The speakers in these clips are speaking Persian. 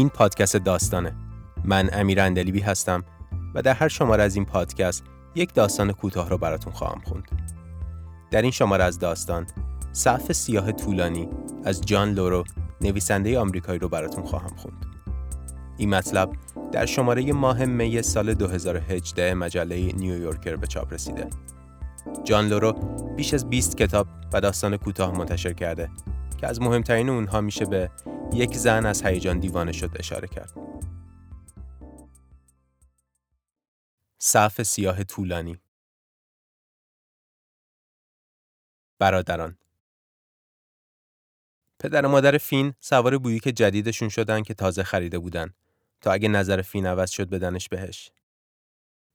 این پادکست داستانه. من امیر اندلیبی هستم و در هر شماره از این پادکست یک داستان کوتاه رو براتون خواهم خوند. در این شماره از داستان صف سیاه طولانی از جان لورو نویسنده آمریکایی رو براتون خواهم خوند. این مطلب در شماره ماه می سال 2018 مجله نیویورکر به چاپ رسیده. جان لورو بیش از 20 کتاب و داستان کوتاه منتشر کرده که از مهمترین اونها میشه به یک زن از هیجان دیوانه شد اشاره کرد. صف سیاه طولانی برادران پدر و مادر فین سوار بویی که جدیدشون شدن که تازه خریده بودن تا اگه نظر فین عوض شد بدنش بهش.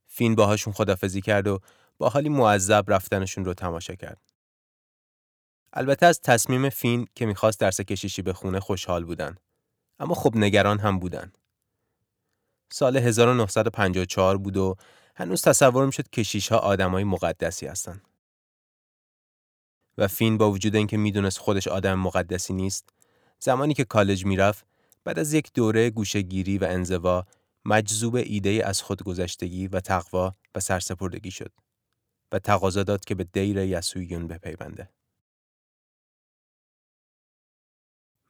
فین باهاشون خدافزی کرد و با حالی معذب رفتنشون رو تماشا کرد. البته از تصمیم فین که می‌خواست درس کشیشی بخونه خوشحال بودن. اما خب نگران هم بودن. سال 1954 بود و هنوز تصور می‌شد کشیش ها آدمای مقدسی هستن. و فین با وجود اینکه می‌دونست خودش آدم مقدسی نیست، زمانی که کالج می‌رفت بعد از یک دوره گوشهگیری و انزوا مجذوب ایده از خودگذشتگی و تقوا و سرسپردگی شد و تقاضا داد که به دیر یسوعیون بپیونده.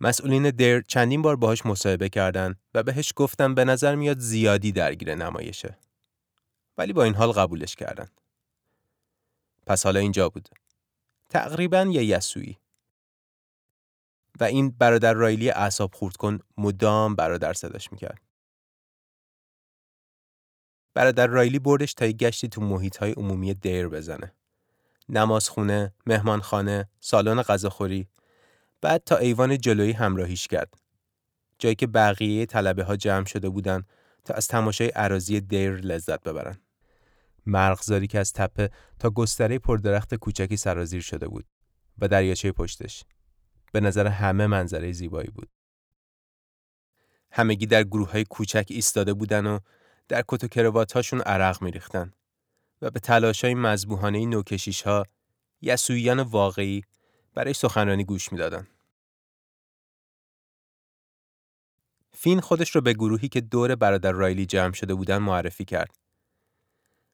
مسئولین دیر چندین بار باهاش مصاحبه کردن و بهش گفتن به نظر میاد زیادی درگیر نمایشه. ولی با این حال قبولش کردن. پس حالا اینجا بود. تقریبا یه یسوعی. و این برادر رایلی اعصاب خورد کن مدام برادر صداش می‌کرد. برادر رایلی بردش تا گشتی تو محیط های عمومی دیر بزنه. نمازخونه، مهمانخانه، سالن غذاخوری، بعد تا ایوان جلویی همراهیش کرد. جایی که بقیه طلبه ها جمع شده بودن تا از تماشای عراضی دیر لذت ببرن. مرغزاری که از تپه تا گستره پردرخت کوچکی سرازیر شده بود و دریاچه پشتش. به نظر همه منظره زیبایی بود. همگی در گروه های کوچک ایستاده بودن و در کت و کروات هاشون عرق میریختن و به تلاش های مذبوحانه نوکشیش ها یسویان واقعی برای سخنرانی گوش می‌دادن. فین خودش رو به گروهی که دور برادر رایلی جمع شده بودن معرفی کرد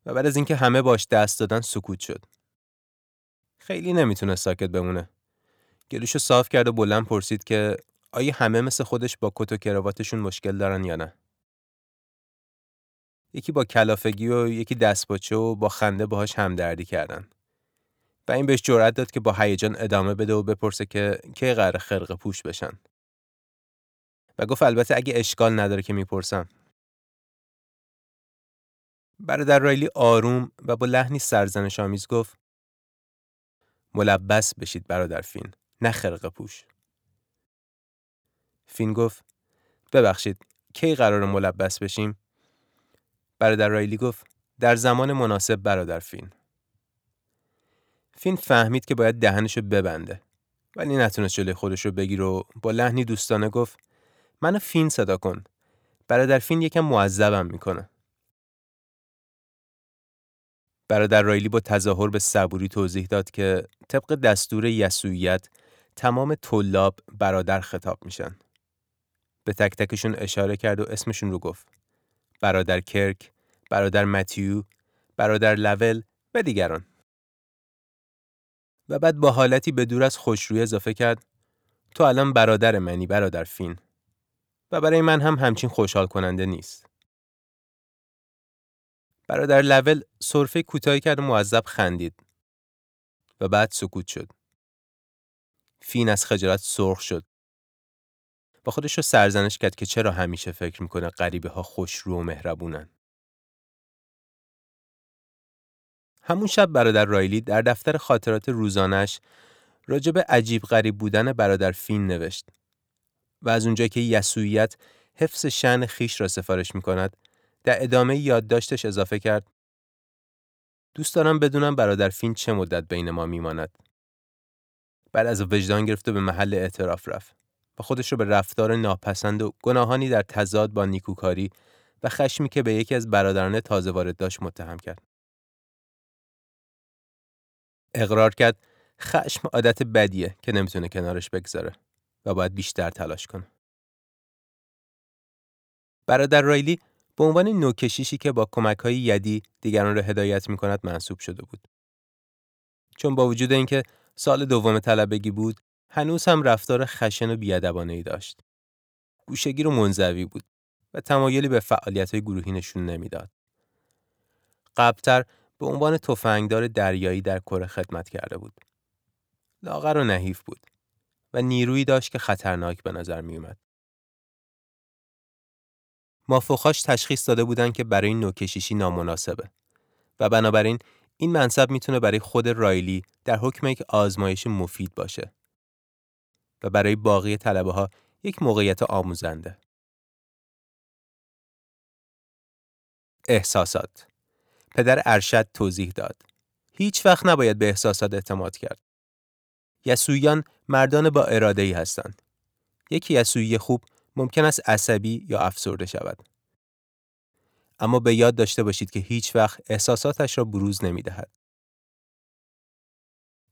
و بعد از اینکه همه باش دست دادن سکوت شد. خیلی نمی‌تونه ساکت بمونه. گلوشو صاف کرد و بلند پرسید که آیا همه مثل خودش با کت و کراواتشون مشکل دارن یا نه؟ یکی با کلافگی و یکی دستپاچه و با خنده باهاش همدردی کردن. این بهش جرأت داد که با هیجان ادامه بده و بپرسه که کی قرار خرق پوش بشن. و گفت البته اگه اشکال نداره که می‌پرسم. برادر رایلی آروم و با لحنی سرزنش آمیز گفت ملبس بشید برادر فین نه خرق پوش. فین گفت ببخشید کی قرار ملبس بشیم؟ برادر رایلی گفت در زمان مناسب برادر فین. فین فهمید که باید دهنشو ببنده ولی نتونست جلوی خودش رو بگیر و با لحنی دوستانه گفت منو فین صدا کن برادر فین یکم معذبم می‌کنه برادر رایلی با تظاهر به صبوری توضیح داد که طبق دستور یسوعیت تمام طلاب برادر خطاب میشن. به تک تکشون اشاره کرد و اسمشون رو گفت. برادر کرک، برادر متیو، برادر لول و دیگران. و بعد با حالتی به دور از خوشروی اضافه کرد تو الان برادر منی برادر فین و برای من هم همچین خوشحال کننده نیست. برادر لول صرفه کوتاهی کرد و معذب خندید و بعد سکوت شد. فین از خجالت سرخ شد. با خودش رو سرزنش کرد که چرا همیشه فکر می‌کنه غریبه ها خوشرو و مهربونن. همون شب برادر رایلی در دفتر خاطرات روزانش راجع به عجیب غریب بودن برادر فین نوشت و از اونجا که یسوعیت حفظ شن خیش را سفارش می کند در ادامه یادداشتش اضافه کرد دوست دارم بدونم برادر فین چه مدت بین ما میماند. بعد از وجدان گرفته به محل اعتراف رفت و خودش رو به رفتار ناپسند و گناهانی در تضاد با نیکوکاری و خشمی که به یکی از برادران تازه وارد داشت متهم کرد. اقرار کرد خشم عادت بدیه که نمی‌تونه کنارش بگذاره و باید بیشتر تلاش کنه. برادر رایلی به عنوان نوکشیشی که با کمک های یدی دیگران را هدایت می کند منصوب شده بود. چون با وجود اینکه سال دوم طلبگی بود، هنوز هم رفتار خشن و بیادبانه ای داشت. گوشگیر و منزوی بود و تمایلی به فعالیت های گروهی نشون نمی‌داد. قبلتر به عنوان تفنگدار دریایی در کره خدمت کرده بود. لاغر و نحیف بود و نیرویی داشت که خطرناک به نظر می اومد. مافوخاش تشخیص داده بودند که برای نوکشیشی نامناسبه و بنابراین این منصب می‌تونه برای خود رایلی در حکم یک آزمایش مفید باشه و برای باقی طلبه ها یک موقعیت آموزنده. احساسات پدر ارشد توضیح داد. هیچ وقت نباید به احساسات اعتماد کرد. یسویان مردان با اراده ای هستند. یک یسویی خوب ممکن است عصبی یا افسرده شود. اما به یاد داشته باشید که هیچ وقت احساساتش را بروز نمی دهد.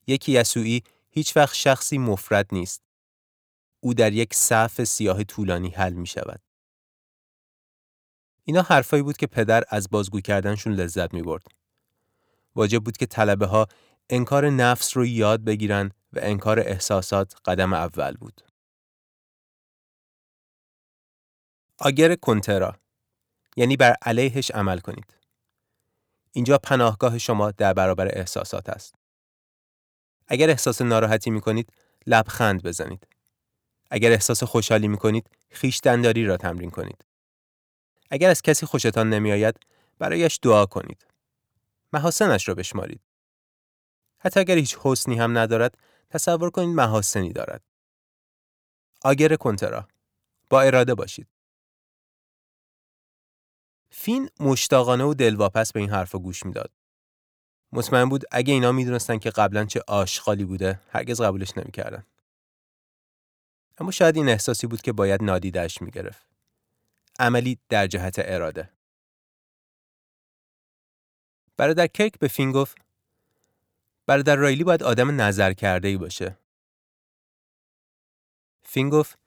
یکی یسوعی هیچ وقت شخصی مفرد نیست. او در یک صف سیاه طولانی حل می شود. اینا حرفایی بود که پدر از بازگو کردنشون لذت می برد. واجب بود که طلبه ها انکار نفس رو یاد بگیرن و انکار احساسات قدم اول بود. آگر کنترا یعنی بر علیهش عمل کنید. اینجا پناهگاه شما در برابر احساسات است. اگر احساس ناراحتی می کنید، لبخند بزنید. اگر احساس خوشحالی می کنید، خیش دنداری را تمرین کنید. اگر از کسی خوشتان نمی آید، برایش دعا کنید. محاسنش را بشمارید. حتی اگر هیچ حسنی هم ندارد، تصور کنید محاسنی دارد. آگر کنترا با اراده باشید. فین مشتاقانه و دلواپس به این حرفا گوش می‌داد. مطمئن بود اگه اینا می‌دونستن که قبلا چه آشغالی بوده هرگز قبولش نمی‌کردن. اما شاید این احساسی بود که باید نادیدش می‌گرفت. عملی در جهت اراده. برادر کیک به فین گفت برادر رایلی باید آدم نظر کرده ای باشه. فین گفت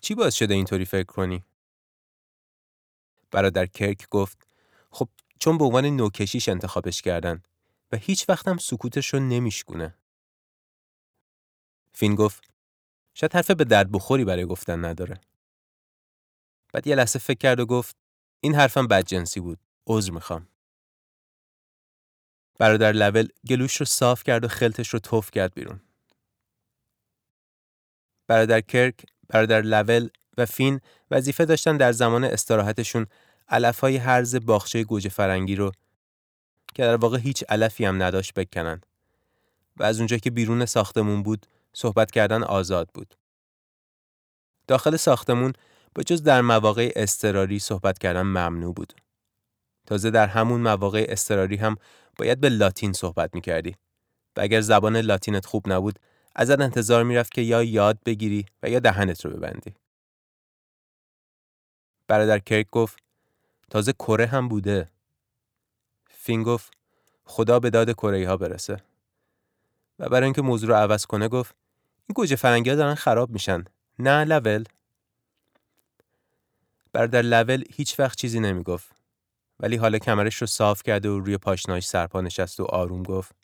چی باعث شده اینطوری فکر کنی؟ برادر کرک گفت خب چون به عنوان نوکشیش انتخابش کردن و هیچ وقتم سکوتش رو نمیشگونه. فین گفت شاید حرف به درد بخوری برای گفتن نداره. بعد یه لحظه فکر کرد و گفت این حرفم بدجنسی بود. عذر می‌خوام. برادر لول گلوش رو صاف کرد و خلتش رو توف کرد بیرون. برادر کرک، برادر لول و فین وظیفه داشتن در زمان استراحتشون علفهای هرز باخچه گوجه فرنگی رو که در واقع هیچ علفی هم نداشت بکنن و از اونجا که بیرون ساختمون بود صحبت کردن آزاد بود. داخل ساختمون به جز در مواقع استراری صحبت کردن ممنوع بود. تازه در همون مواقع استراری هم باید به لاتین صحبت می‌کردی و اگر زبان لاتینت خوب نبود ازت انتظار می‌رفت که یا یاد بگیری و یا دهنت رو ببندی. برادر کرک گفت تازه کره هم بوده. فین گفت خدا به داد کره ها برسه. و برای اینکه موضوع رو عوض کنه گفت این گوجه فرنگی ها دارن خراب میشن. نه لول. برادر لول هیچ وقت چیزی نمی‌گفت. ولی حالا کمرش رو صاف کرده و روی پاشناش سرپا نشست و آروم گفت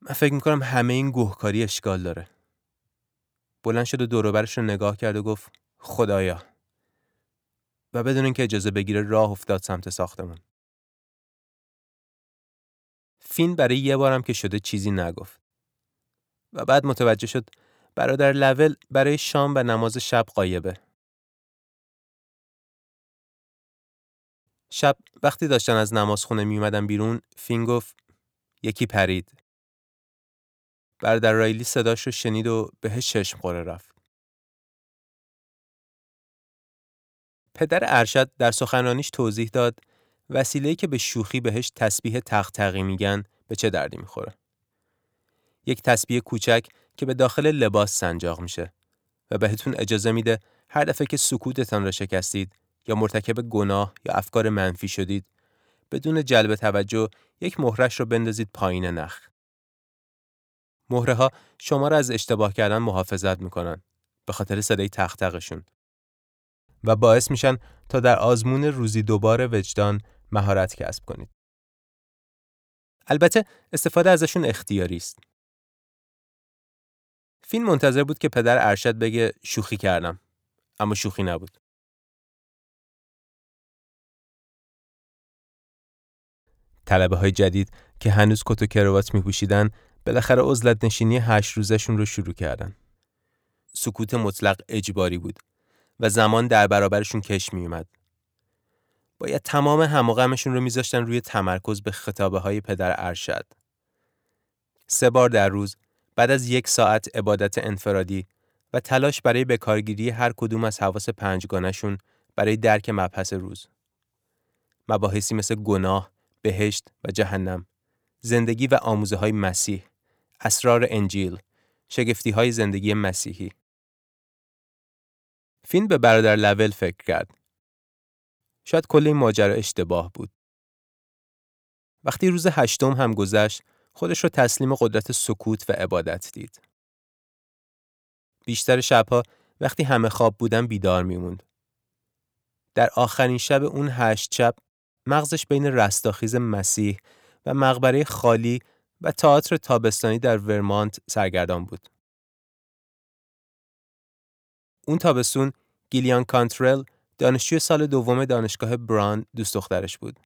من فکر می‌کنم همه این گوهکاری اشکال داره. بلند شد و دوروبرش رو نگاه کرد و گفت خدایا و بدون اینکه اجازه بگیره راه افتاد سمت ساختمون. فین برای یه بارم که شده چیزی نگفت. و بعد متوجه شد برادر لول برای شام و نماز شب قایبه. شب وقتی داشتن از نماز خونه می اومدن بیرون فین گفت یکی پرید. برادر رایلی صداش رو شنید و بهش چشم خوره رفت. پدر ارشد در سخنرانیش توضیح داد وسیله‌ای که به شوخی بهش تسبیح تقتقی میگن به چه دردی می‌خوره. یک تسبیح کوچک که به داخل لباس سنجاق میشه و بهتون اجازه میده هر دفعه که سکوتتان را شکستید یا مرتکب گناه یا افکار منفی شدید بدون جلب توجه یک مهرش رو بندازید پایین نخ. مهره ها شما را از اشتباه کردن محافظت می‌کنن به خاطر صدای تختقشون و باعث میشن تا در آزمون روزی دوباره وجدان مهارت کسب کنید. البته استفاده ازشون اختیاری است. فین منتظر بود که پدر ارشد بگه شوخی کردم اما شوخی نبود. طلبه های جدید که هنوز کت و کروات می پوشیدن بالاخره عزلت نشینی هشت روزشون رو شروع کردن. سکوت مطلق اجباری بود و زمان در برابرشون کش می اومد. باید تمام هموغمشون رو میذاشتن روی تمرکز به خطابه های پدر ارشد. سه بار در روز بعد از یک ساعت عبادت انفرادی و تلاش برای بکارگیری هر کدوم از حواس پنجگانشون برای درک مبحث روز. مباحثی مثل گناه، بهشت و جهنم، زندگی و آموزه های مسیح، اسرار انجیل، شگفتی های زندگی مسیحی. فین به برادر لول فکر کرد. شاید کل این ماجرا اشتباه بود. وقتی روز هشتم هم گذشت، خودش رو تسلیم قدرت سکوت و عبادت دید. بیشتر شبها وقتی همه خواب بودن بیدار میموند. در آخرین شب اون هشت شب مغزش بین رستاخیز مسیح و مقبره خالی و تئاتر تابستانی در ورمانت سرگردان بود. اون تابستون گیلیان کانترل دانشجوی سال دوم دانشگاه بران دوست دخترش بود.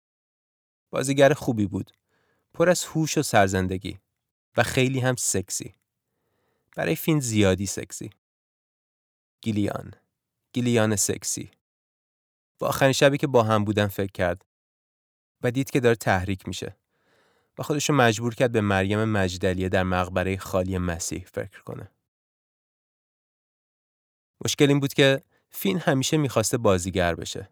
بازیگر خوبی بود. پر از هوش و سرزندگی و خیلی هم سکسی. برای فین زیادی سکسی. گیلیان. گیلیان سکسی. با آخرین شبی که با هم بودن فکر کرد و دید که داره تحریک میشه و خودش رو مجبور کرد به مریم مجدلیه در مقبره خالی مسیح فکر کنه. مشکل این بود که فین همیشه می‌خواسته بازیگر بشه.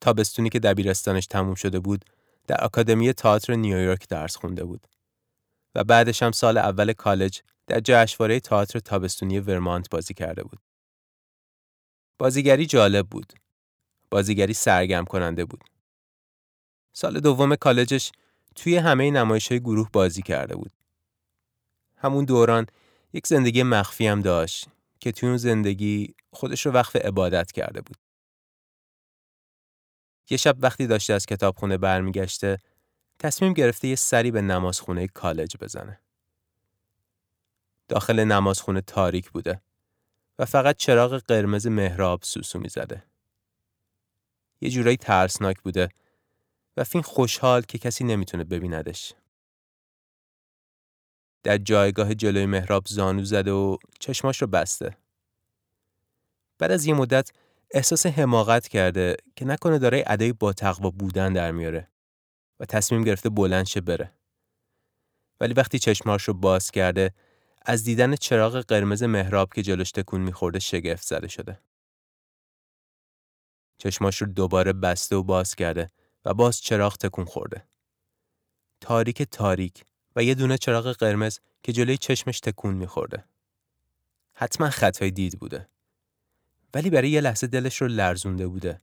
تابستونی که دبیرستانش تموم شده بود در آکادمی تئاتر نیویورک درس خونده بود و بعدش هم سال اول کالج در جشنواره تئاتر تابستونی ورمانت بازی کرده بود. بازیگری جالب بود. بازیگری سرگرم کننده بود. سال دوم کالجش توی همه نمایش های گروه بازی کرده بود. همون دوران یک زندگی مخفی هم داشت که توی اون زندگی خودش رو وقف عبادت کرده بود. یه شب وقتی داشته از کتابخونه برمیگشته تصمیم گرفته یه سری به نمازخونه کالج بزنه. داخل نمازخونه تاریک بوده و فقط چراغ قرمز مهراب سوسو می‌زده. یه جورایی ترسناک بوده و فین خوشحال که کسی نمی‌تونه ببیندش. در جایگاه جلوی محراب زانو زده و چشماش رو بسته. بعد از یه مدت احساس حماقت کرده که نکنه داره ادای با تقوا بودن در میاره و تصمیم گرفته بلند شه بره. ولی وقتی چشماش رو باز کرده از دیدن چراغ قرمز محراب که جلوش تکون میخورده شگفت زده شده. چشماش رو دوباره بسته و باز کرده باز چراغ تکون خورده. تاریک تاریک و یه دونه چراغ قرمز که جلوی چشمش تکون میخورده. حتما خطای دید بوده. ولی برای یه لحظه دلش رو لرزونده بوده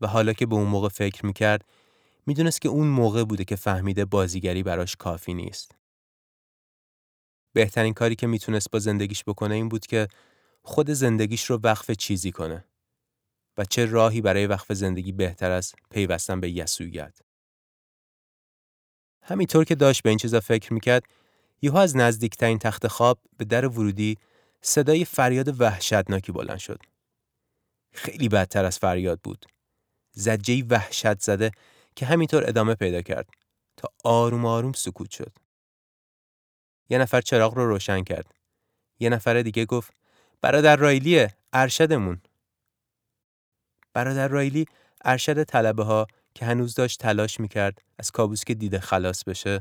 و حالا که به اون موقع فکر می‌کرد می‌دونست که اون موقع بوده که فهمیده بازیگری براش کافی نیست. بهترین کاری که می‌تونست با زندگیش بکنه این بود که خود زندگیش رو وقف چیزی کنه و چه راهی برای وقف زندگی بهتر از پیوستن به یسوعیت. همینطور که داشت به این چیزا فکر می‌کرد یهو از نزدیکترین تخت خواب به در ورودی صدای فریاد وحشتناکی بلند شد. خیلی بدتر از فریاد بود. زجهی وحشت زده که همینطور ادامه پیدا کرد تا آروم آروم سکوت شد. یه نفر چراغ رو روشن کرد. یه نفر دیگه گفت برادر رایلیه ارشدمون. برادر رایلی ارشد طلبه ها که هنوز داشت تلاش می‌کرد از کابوس که دیده خلاص بشه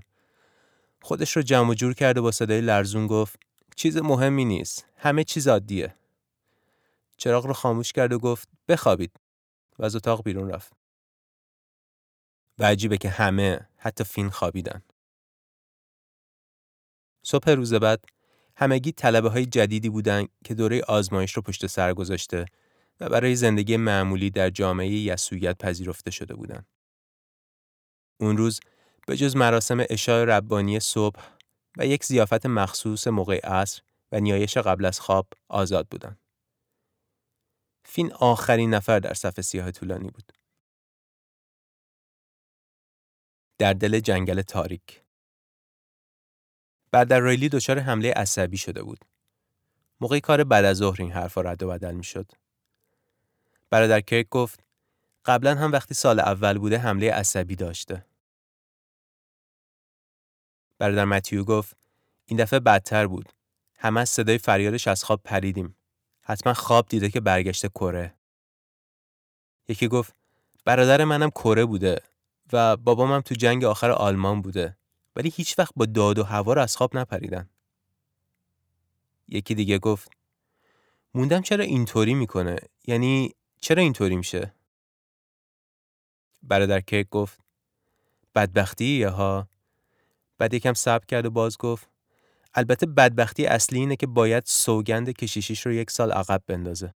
خودش رو جمع و جور کرد و با صدای لرزون گفت چیز مهمی نیست همه چیز عادیه. چراغ رو خاموش کرد و گفت بخوابید. و از اتاق بیرون رفت. و عجیبه که همه حتی فین خوابیدن. صبح روز بعد همگی طلبه های جدیدی بودن که دوره آزمایش رو پشت سر گذاشته و برای زندگی معمولی در جامعه یسویت پذیرفته شده بودند. اون روز به جز مراسم اشاع ربانی صبح و یک زیافت مخصوص موقع عصر و نیایش قبل از خواب آزاد بودند. فین آخرین نفر در صف سیاه طولانی بود. در دل جنگل تاریک بعد در رایلی دچار حمله عصبی شده بود. موقعی کار بعد از ظهر این حرفا رد و بدل می‌شد. برادر کرک گفت قبلا هم وقتی سال اول بوده حمله عصبی داشته. برادر متیو گفت این دفعه بدتر بود. همه از صدای فریادش از خواب پریدیم. حتما خواب دیده که برگشته کره. یکی گفت برادر منم کره بوده و بابامم تو جنگ آخر آلمان بوده ولی هیچ وقت با داد و هوا رو از خواب نپریدن. یکی دیگه گفت موندم چرا اینطوری می‌کنه یعنی چرا اینطوری میشه؟ برادر کیک گفت بدبختی ها. بعد یکم صبر کرد و باز گفت البته بدبختی اصلی اینه که باید سوگند کشیشیش رو یک سال عقب بندازه.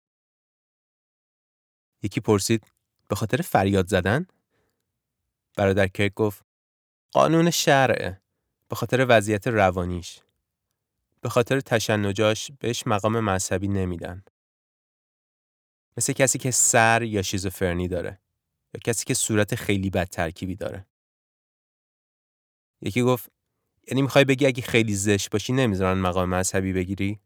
یکی پرسید به خاطر فریاد زدن؟ برادر کیک گفت قانون شرعه به خاطر وضعیت روانیش. به خاطر تشنجاش بهش مقام مذهبی نمیدن. مثل کسی که سر یا شیزوفرنی داره یا کسی که صورت خیلی بد ترکیبی داره. یکی گفت یعنی می‌خوای بگی اگه خیلی زشت باشی نمی‌ذارن مقام مذهبی بگیری؟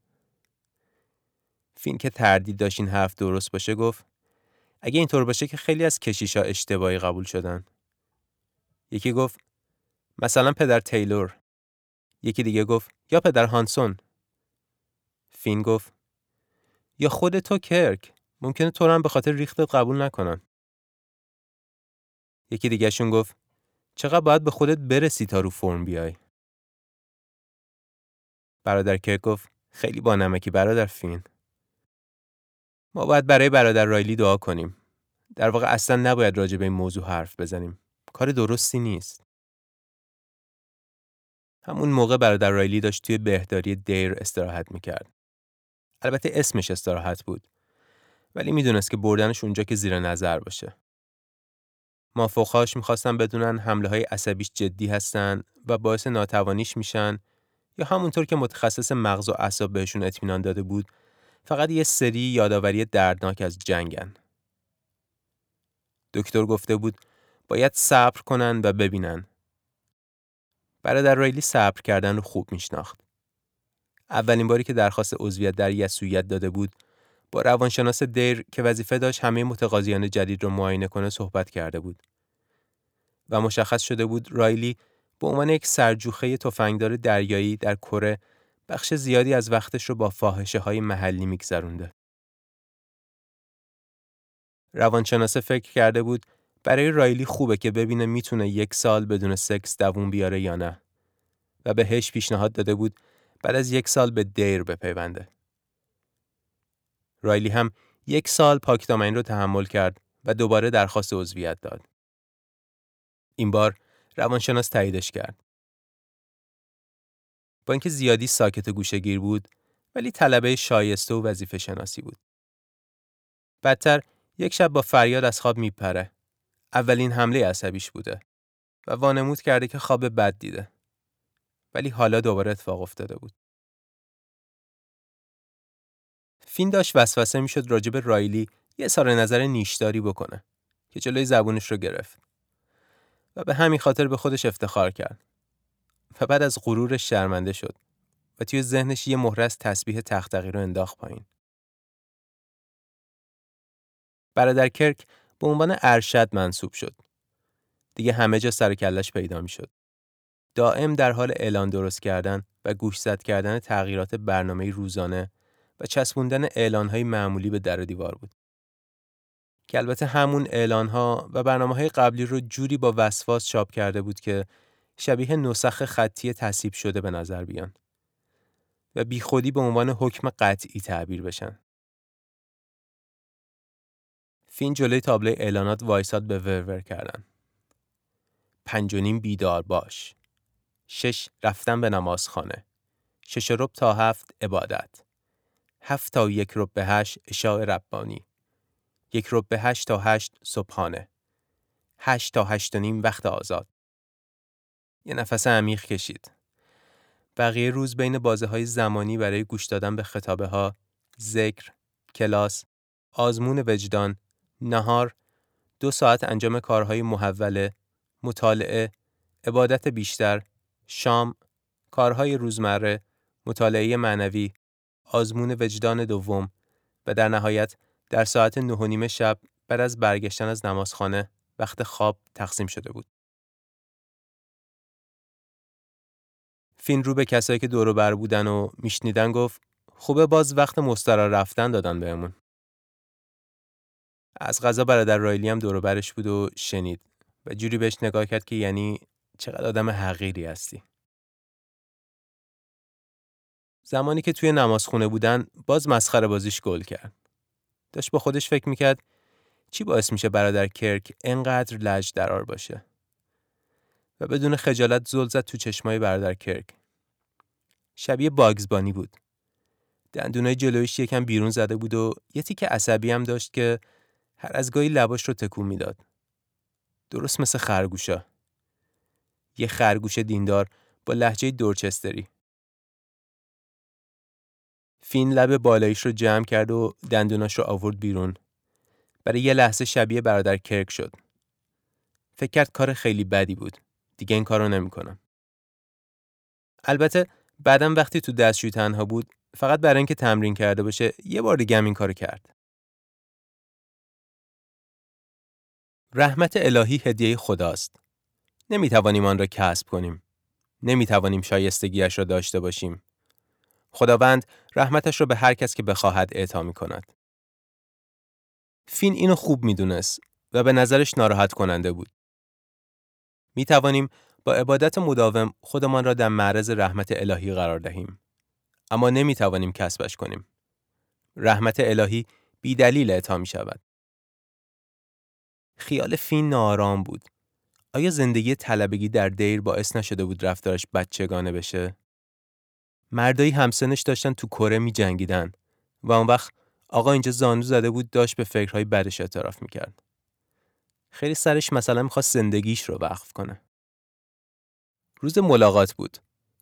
فین که تردید داشت این حرف درست باشه گفت اگه اینطور باشه که خیلی از کشیشا اشتباهی قبول شدن. یکی گفت مثلا پدر تیلور یکی دیگه گفت یا پدر هانسون فین گفت یا خود تو کرک ممکنه تو هم به خاطر ریختت قبول نکنن. یکی دیگه شون گفت چقدر باید به خودت برسی تا رو فرم بیای؟ برادر کرک گفت خیلی با نمکی برادر فین. ما باید برای برادر رایلی دعا کنیم. در واقع اصلا نباید راجع به این موضوع حرف بزنیم. کار درستی نیست. همون موقع برادر رایلی داشت توی بهداری دیر استراحت می‌کرد. البته اسمش استراحت بود. ولی می‌دونست که بردنش اونجا که زیر نظر باشه. مافوقهاش می‌خواستن بدونن حمله های عصبیش جدی هستن و باعث ناتوانیش میشن یا همونطور که متخصص مغز و اعصاب بهشون اطمینان داده بود فقط یه سری یادآوری دردناک از جنگن. دکتر گفته بود باید صبر کنن و ببینن برادر رایلی صبر کردن رو خوب میشناخت. اولین باری که درخواست عضویت در یسویت داده بود، با روانشناس دیر که وظیفه داشت همه متقاضیان جدید رو معاینه کنه صحبت کرده بود. و مشخص شده بود رایلی به عنوان یک سرجوخه تفنگدار دریایی در کره بخش زیادی از وقتش رو با فاحشه های محلی میگذرونده. روانشناس فکر کرده بود برای رایلی خوبه که ببینه می‌تونه یک سال بدون سکس دوون بیاره یا نه و بهش پیشنهاد داده بود بعد از یک سال به دیر بپیونده. رایلی هم یک سال پاکدامنی رو تحمل کرد و دوباره درخواست عضویت داد. این بار روانشناس تاییدش کرد. با اینکه زیادی ساکت و گوشگیر بود ولی طلبه شایسته و وظیفه شناسی بود. بدتر یک شب با فریاد از خواب میپره اولین حمله عصبیش بوده و وانمود کرده که خواب بد دیده. ولی حالا دوباره اتفاق افتاده بود. فین داشت وسوسه می‌شد راجب رایلی یه سار نظر نیشداری بکنه که جلوی زبونش رو گرفت و به همین خاطر به خودش افتخار کرد و بعد از غرورش شرمنده شد و توی ذهنش یه مهره از تسبیح تختقی رو انداخت پایین. برادر کرک به عنوان ارشد منصوب شد. دیگه همه جا سر کلش پیدا می شد. دائم در حال اعلان درست کردن و گوشزد کردن تغییرات برنامه روزانه و چسبوندن اعلانهای معمولی به در و دیوار بود. که البته همون اعلانها و برنامه های قبلی رو جوری با وسواس چاپ کرده بود که شبیه نسخ خطی تصیب شده به نظر بیان و بیخودی به عنوان حکم قطعی تعبیر بشن. فین جلوی تابلوی اعلانات وایساد به ورور کردن. پنج و نیم بیدار باش. شش رفتن به نمازخانه. شش رب تا هفت عبادت. هفت تا یک رب به هشت اشاع ربانی. یک رب به هشت تا هشت صبحانه. هشت تا هشت و نیم وقت آزاد. یه نفس عمیق کشید. بقیه روز بین بازه های زمانی برای گوش دادن به خطابه ها، ذکر، کلاس، آزمون وجدان، نهار، دو ساعت انجام کارهای محوله، مطالعه، عبادت بیشتر، شام، کارهای روزمره، مطالعه معنوی، آزمون وجدان دوم و در نهایت در ساعت نه و نیم شب بعد از برگشتن از نمازخانه وقت خواب تقسیم شده بود. فین رو به کسایی که دورو بر بودن و میشنیدن گفت خوبه باز وقت مسترا رفتن دادن بهمون. از غذا برادر رایلی هم دورو برش بود و شنید و جوری بهش نگاه کرد که یعنی چقدر آدم حقیری هستی. زمانی که توی نمازخونه بودن باز مسخره بازیش گل کرد. داشت با خودش فکر می‌کرد چی باعث میشه برادر کرک انقدر لج درار باشه؟ و بدون خجالت زل زد تو چشمای برادر کرک. شبیه باگزبانی بود. دندونای جلویش یکم بیرون زده بود و یه تیک عصبی هم داشت که هر از گاهی لباش رو تکون می‌داد. درست مثل خرگوشا. یه خرگوش دیندار با لحجه دورچستری. فین لب بالاییش رو جمع کرد و دندوناش رو آورد بیرون. برای یه لحظه شبیه برادر کرک شد. فکر کرد کار خیلی بدی بود. دیگه این کارو نمی‌کنم. البته بعدم وقتی تو دستشوی تنها بود فقط برای اینکه تمرین کرده باشه یه بار دیگه هم این کارو کرد. رحمت الهی هدیه خداست. نمی‌توانیم آن را کسب کنیم. نمی‌توانیم شایستگیش را داشته باشیم. خداوند رحمتش را به هر کس که بخواهد اعطا می کند. فین اینو خوب می‌دونست و به نظرش ناراحت کننده بود. می توانیم با عبادت مداوم خودمان را در معرض رحمت الهی قرار دهیم. اما نمی توانیم کسبش کنیم. رحمت الهی بی دلیل اعطا می شود. خیال فین نارام بود. آیا زندگی طلبگی در دیر باعث نشده بود رفتارش بچگانه بشه؟ مردایی همسنش داشتن تو کره می جنگیدن و اون وقت آقا اینجا زانو زده بود داشت به فکرهای بدش اعتراف می‌کرد. خیلی سرش مثلا می‌خواست زندگیش رو وقف کنه. روز ملاقات بود.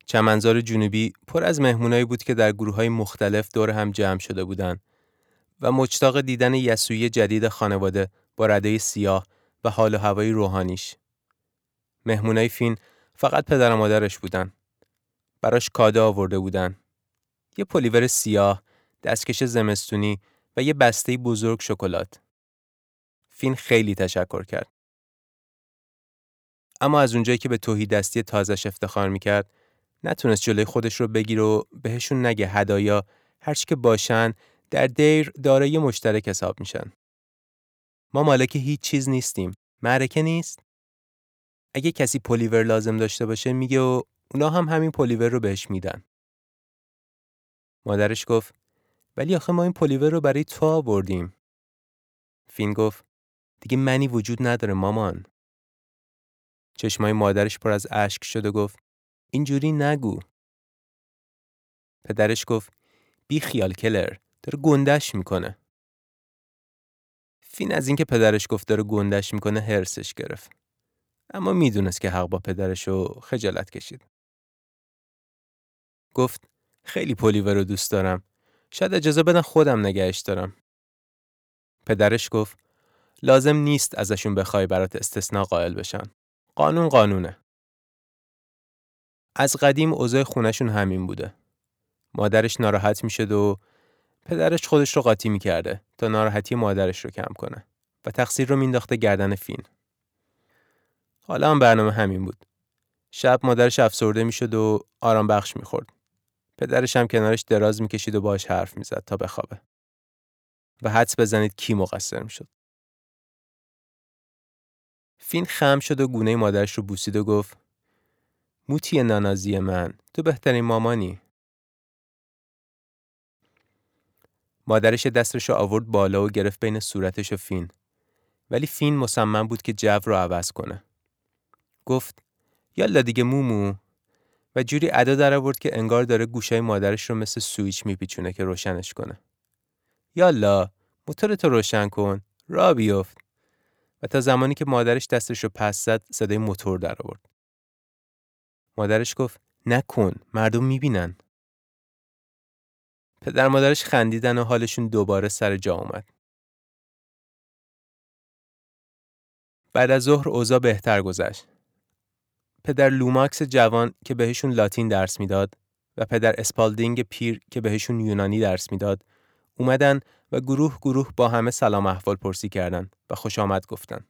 چمنزار جنوبی پر از مهمونایی بود که در گروه های مختلف دور هم جمع شده بودند و مجتاق دیدن یسوعی جدید خانواده با رده سیاه و حال و هوای روحانیش. مهمونای فین فقط پدر و مادرش بودن. براش کاده آورده بودن. یه پلیور سیاه، دستکش زمستونی و یه بسته بزرگ شکلات. فین خیلی تشکر کرد. اما از اونجایی که به تهی دستی تازش افتخار می‌کرد، نتونست جلوی خودش رو بگیره و بهشون نگه هدایا هرچی که باشن در دیر دارای مشترک حساب میشن. ما مالک هیچ چیز نیستیم. معرکه نیست؟ اگه کسی پلیور لازم داشته باشه میگه و اونا هم همین پلیور رو بهش میدن. مادرش گفت ولی آخه ما این پلیور رو برای تو آوردیم. فین گفت دیگه منی وجود نداره مامان. چشمای مادرش پر از اشک شد و گفت اینجوری نگو. پدرش گفت بی خیال کلر داره گندش می‌کنه. فین از اینکه پدرش گفت داره گندش می‌کنه هرسش گرفت. اما می‌دونست که حق با پدرش رو خجالت کشید. گفت خیلی پلیور رو دوست دارم. شاید اجازه بدن خودم نگهش دارم. پدرش گفت لازم نیست ازشون بخوای برات استثناء قائل بشن. قانون قانونه. از قدیم اوضاع خونشون همین بوده. مادرش ناراحت می‌شد و پدرش خودش رو قاطی می‌کرده تا ناراحتی مادرش رو کم کنه و تقصیر رو مینداخته گردن فین. حالا هم برنامه همین بود. شب مادرش افسرده می‌شد و آرام بخش می‌خورد. پدرش هم کنارش دراز می‌کشید و باش حرف می‌زد تا بخوابه. و حدس بزنید کی مقصر می‌شد. فین خم شد و گونه مادرش رو بوسید و گفت موتی نانازی من تو بهترین مامانی. مادرش دستش رو آورد بالا و گرفت بین صورتش و فین. ولی فین مصمم بود که جو رو عوض کنه. گفت یالا دیگه مومو و جوری ادا در آورد که انگار داره گوشای مادرش رو مثل سویچ میپیچونه که روشنش کنه. یالا موتورتو روشن کن را بیفت و تا زمانی که مادرش دستش رو پس زد صدای موتور در آورد. مادرش گفت نکن مردم می‌بینن. پدر مادرش خندیدن و حالشون دوباره سر جا اومد. بعد از ظهر اوضاع بهتر گذشت پدر لوماکس جوان که بهشون لاتین درس می‌داد و پدر اسپالدینگ پیر که بهشون یونانی درس می‌داد اومدن و گروه گروه با همه سلام احوال پرسی کردن و خوش آمد گفتن.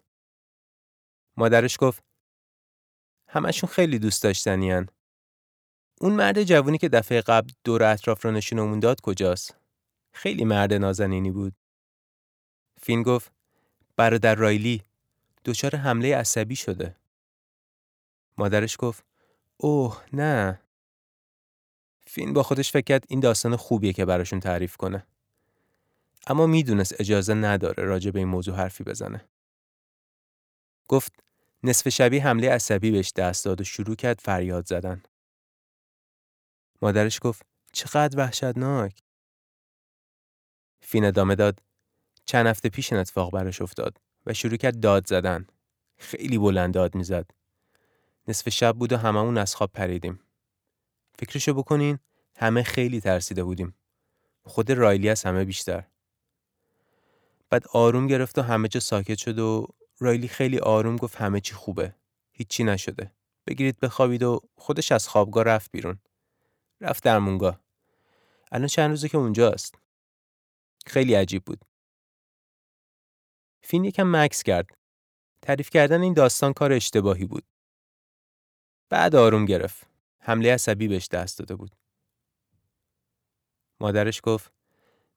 مادرش گفت همشون خیلی دوست داشتنیان. اون مرد جوانی که دفعه قبل دور اطراف رو نشونمون داد کجاست؟ خیلی مرد نازنینی بود. فین گفت برادر رایلی دچار حمله عصبی شده. مادرش گفت اوه نه. فین با خودش فکر کرد این داستان خوبیه که براشون تعریف کنه. اما می‌دونست اجازه نداره راجع به این موضوع حرفی بزنه. گفت نصف شبی حمله عصبی بهش دست داد و شروع کرد فریاد زدن. مادرش گفت چقدر وحشتناک. فین ادامه داد چند هفته پیش این اتفاق براش افتاد و شروع کرد داد زدن. خیلی بلند داد می‌زد. نصف شب بود و هممون از خواب پریدیم. فکرشو بکنین همه خیلی ترسیده بودیم. خود رایلی از همه بیشتر. بعد آروم گرفت و همه جا ساکت شد و رایلی خیلی آروم گفت همه چی خوبه. هیچی نشده. بگیرید بخوابید و خودش از خوابگاه رفت بیرون. رفت درمونگاه. الان چند روزه که اونجاست. خیلی عجیب بود. فین یکم مکس کرد. تعریف کردن این داستان کار اشتباهی بود. بعد آروم گرفت. حمله عصبی بهش دست داده بود. مادرش گفت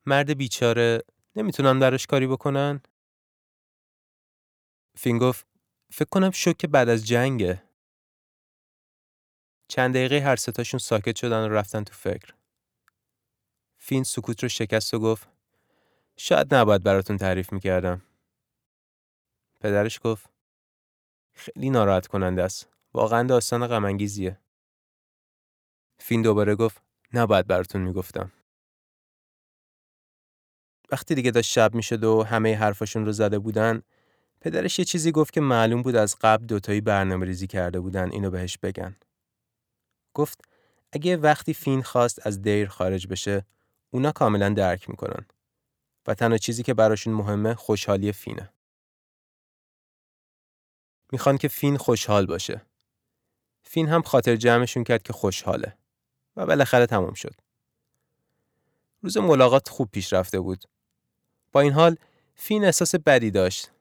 مرد بیچاره نمی‌تونن براش کاری بکنن؟ فین گفت فکر کنم شوک بعد از جنگه. چند دقیقه هر ستاشون ساکت شدن و رفتن تو فکر. فین سکوت رو شکست و گفت شاید نباید براتون تعریف می‌کردم. پدرش گفت خیلی ناراحت کننده است. واقعا داستان غمانگیزیه. فین دوباره گفت نباید براتون می‌گفتم. وقتی دیگه داشت شب می‌شد و همه حرفاشون رو زده بودن پدرش یه چیزی گفت که معلوم بود از قبل دوتایی برنامه ریزی کرده بودن اینو بهش بگن. گفت اگه وقتی فین خواست از دیر خارج بشه اونا کاملا درک می‌کنن و تنها چیزی که براشون مهمه خوشحالی فینه. می‌خوان که فین خوشحال باشه. فین هم خاطر جمعشون کرد که خوشحاله و بالاخره تمام شد. روز ملاقات خوب پیش رفته بود. با این حال فین احساس بدی داشت.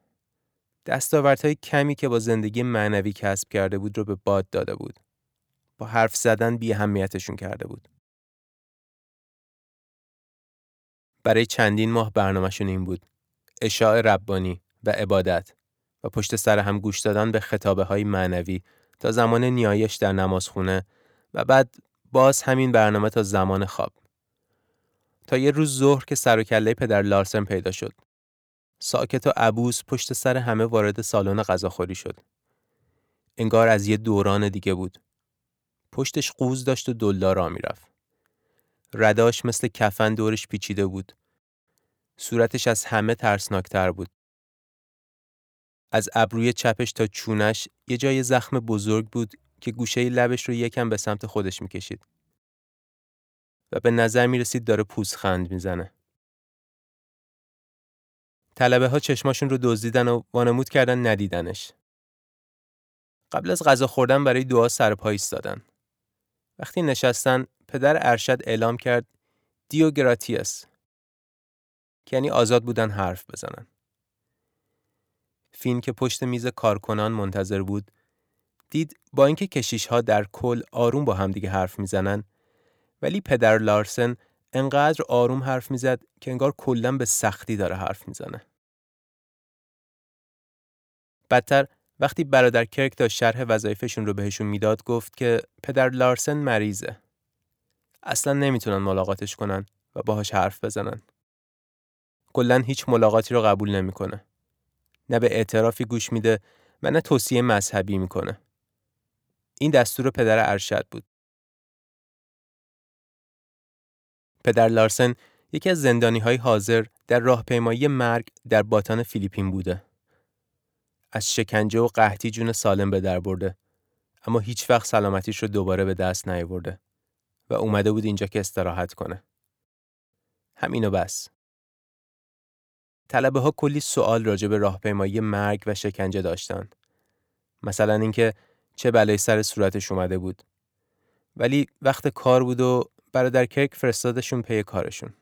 دستاوردهای کمی که با زندگی معنوی کسب کرده بود رو به باد داده بود. با حرف زدن بی اهمیتشون کرده بود. برای چندین ماه برنامهشون این بود. اشاع ربانی و عبادت و پشت سر هم گوش دادن به خطابه های معنوی تا زمان نیایش در نمازخونه و بعد باز همین برنامه تا زمان خواب. تا یه روز ظهر که سر و کله پدر لارسن پیدا شد. ساکت و عبوس پشت سر همه وارد سالن غذاخوری شد. انگار از یه دوران دیگه بود. پشتش قوز داشت و دلدار را می‌رفت. رداش مثل کفن دورش پیچیده بود. صورتش از همه ترسناکتر بود. از ابروی چپش تا چونش یه جای زخم بزرگ بود که گوشه لبش رو یکم به سمت خودش می‌کشید. و به نظر می رسید داره پوزخند می‌زنه. طلبه ها چشماشون رو دزدیدن و وانمود کردن ندیدنش. قبل از غذا خوردن برای دعا سر ایستادن. وقتی نشستن پدر ارشد اعلام کرد دیو گراتیاس که یعنی آزاد بودن حرف بزنن. فین که پشت میز کارکنان منتظر بود دید با اینکه کشیش ها در کل آروم با همدیگه حرف می‌زنن ولی پدر لارسن انقدر آروم حرف می‌زد که انگار کلا به سختی داره حرف می‌زنه. بدتر وقتی برادر کرک تا شرح وظایفشون رو بهشون می‌داد گفت که پدر لارسن مریضه. اصلا نمی‌تونن ملاقاتش کنن و باهاش حرف بزنن. کلا هیچ ملاقاتی رو قبول نمی‌کنه. نه به اعترافی گوش میده و نه توصیه مذهبی می‌کنه. این دستور پدر ارشد بود. پدر لارسن یکی از زندانی های حاضر در راهپیمایی مرگ در باتان فیلیپین بوده. از شکنجه و قحطی جون سالم به در برده اما هیچ وقت سلامتیش رو دوباره به دست نیاورده و اومده بود اینجا که استراحت کنه. همینو بس. طلبه ها کلی سوال راجع به راهپیمایی مرگ و شکنجه داشتن. مثلا اینکه چه بلایی سر صورتش اومده بود. ولی وقت کار بود و برادر کرک فرستادشون پی کارشون.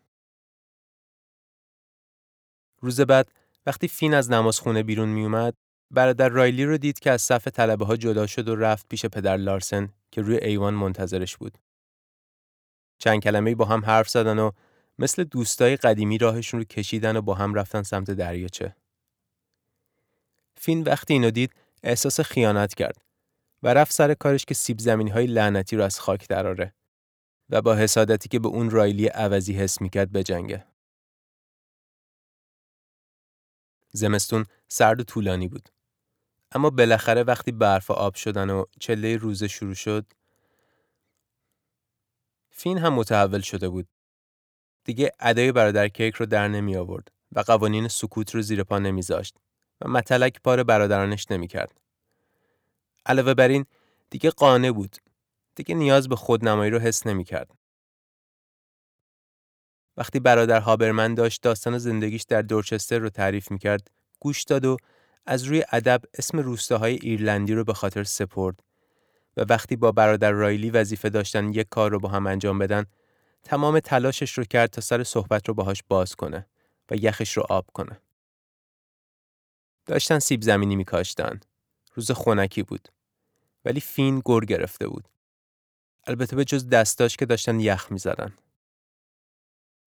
روز بعد وقتی فین از نمازخونه بیرون می اومد برادر رایلی رو دید که از صف طلبه ها جدا شد و رفت پیش پدر لارسن که روی ایوان منتظرش بود. چند کلمه با هم حرف زدن و مثل دوستای قدیمی راهشون رو کشیدن و با هم رفتن سمت دریاچه. فین وقتی اینو دید احساس خیانت کرد و رفت سر کارش که سیب زمینی های لعنتی رو از خاک دراره و با حسادتی که به اون رایلی عوضی حس می‌کرد بجنگه. زمستون سرد و طولانی بود. اما بالاخره وقتی برف آب شدن و چله روزه شروع شد فین هم متحول شده بود. دیگه ادای برادر کیک رو در نمی آورد و قوانین سکوت رو زیر پا نمیذاشت و متلک پار برادرانش نمی کرد. علاوه بر این دیگه قانه بود. دیگه نیاز به خودنمایی رو حس نمی کرد. وقتی برادر هابرمن داشت داستان زندگیش در دورچستر رو تعریف می کرد گوش داد و از روی ادب اسم روستاهای ایرلندی رو به خاطر سپرد و وقتی با برادر رایلی وظیفه داشتن یک کار رو با هم انجام بدن تمام تلاشش رو کرد تا سر صحبت رو باهاش باز کنه و یخش رو آب کنه. داشتن سیب زمینی میکاشتن. روز خونکی بود. ولی فین گر گرفته بود. البته به جز دستاش که داشتن یخ می‌زدن.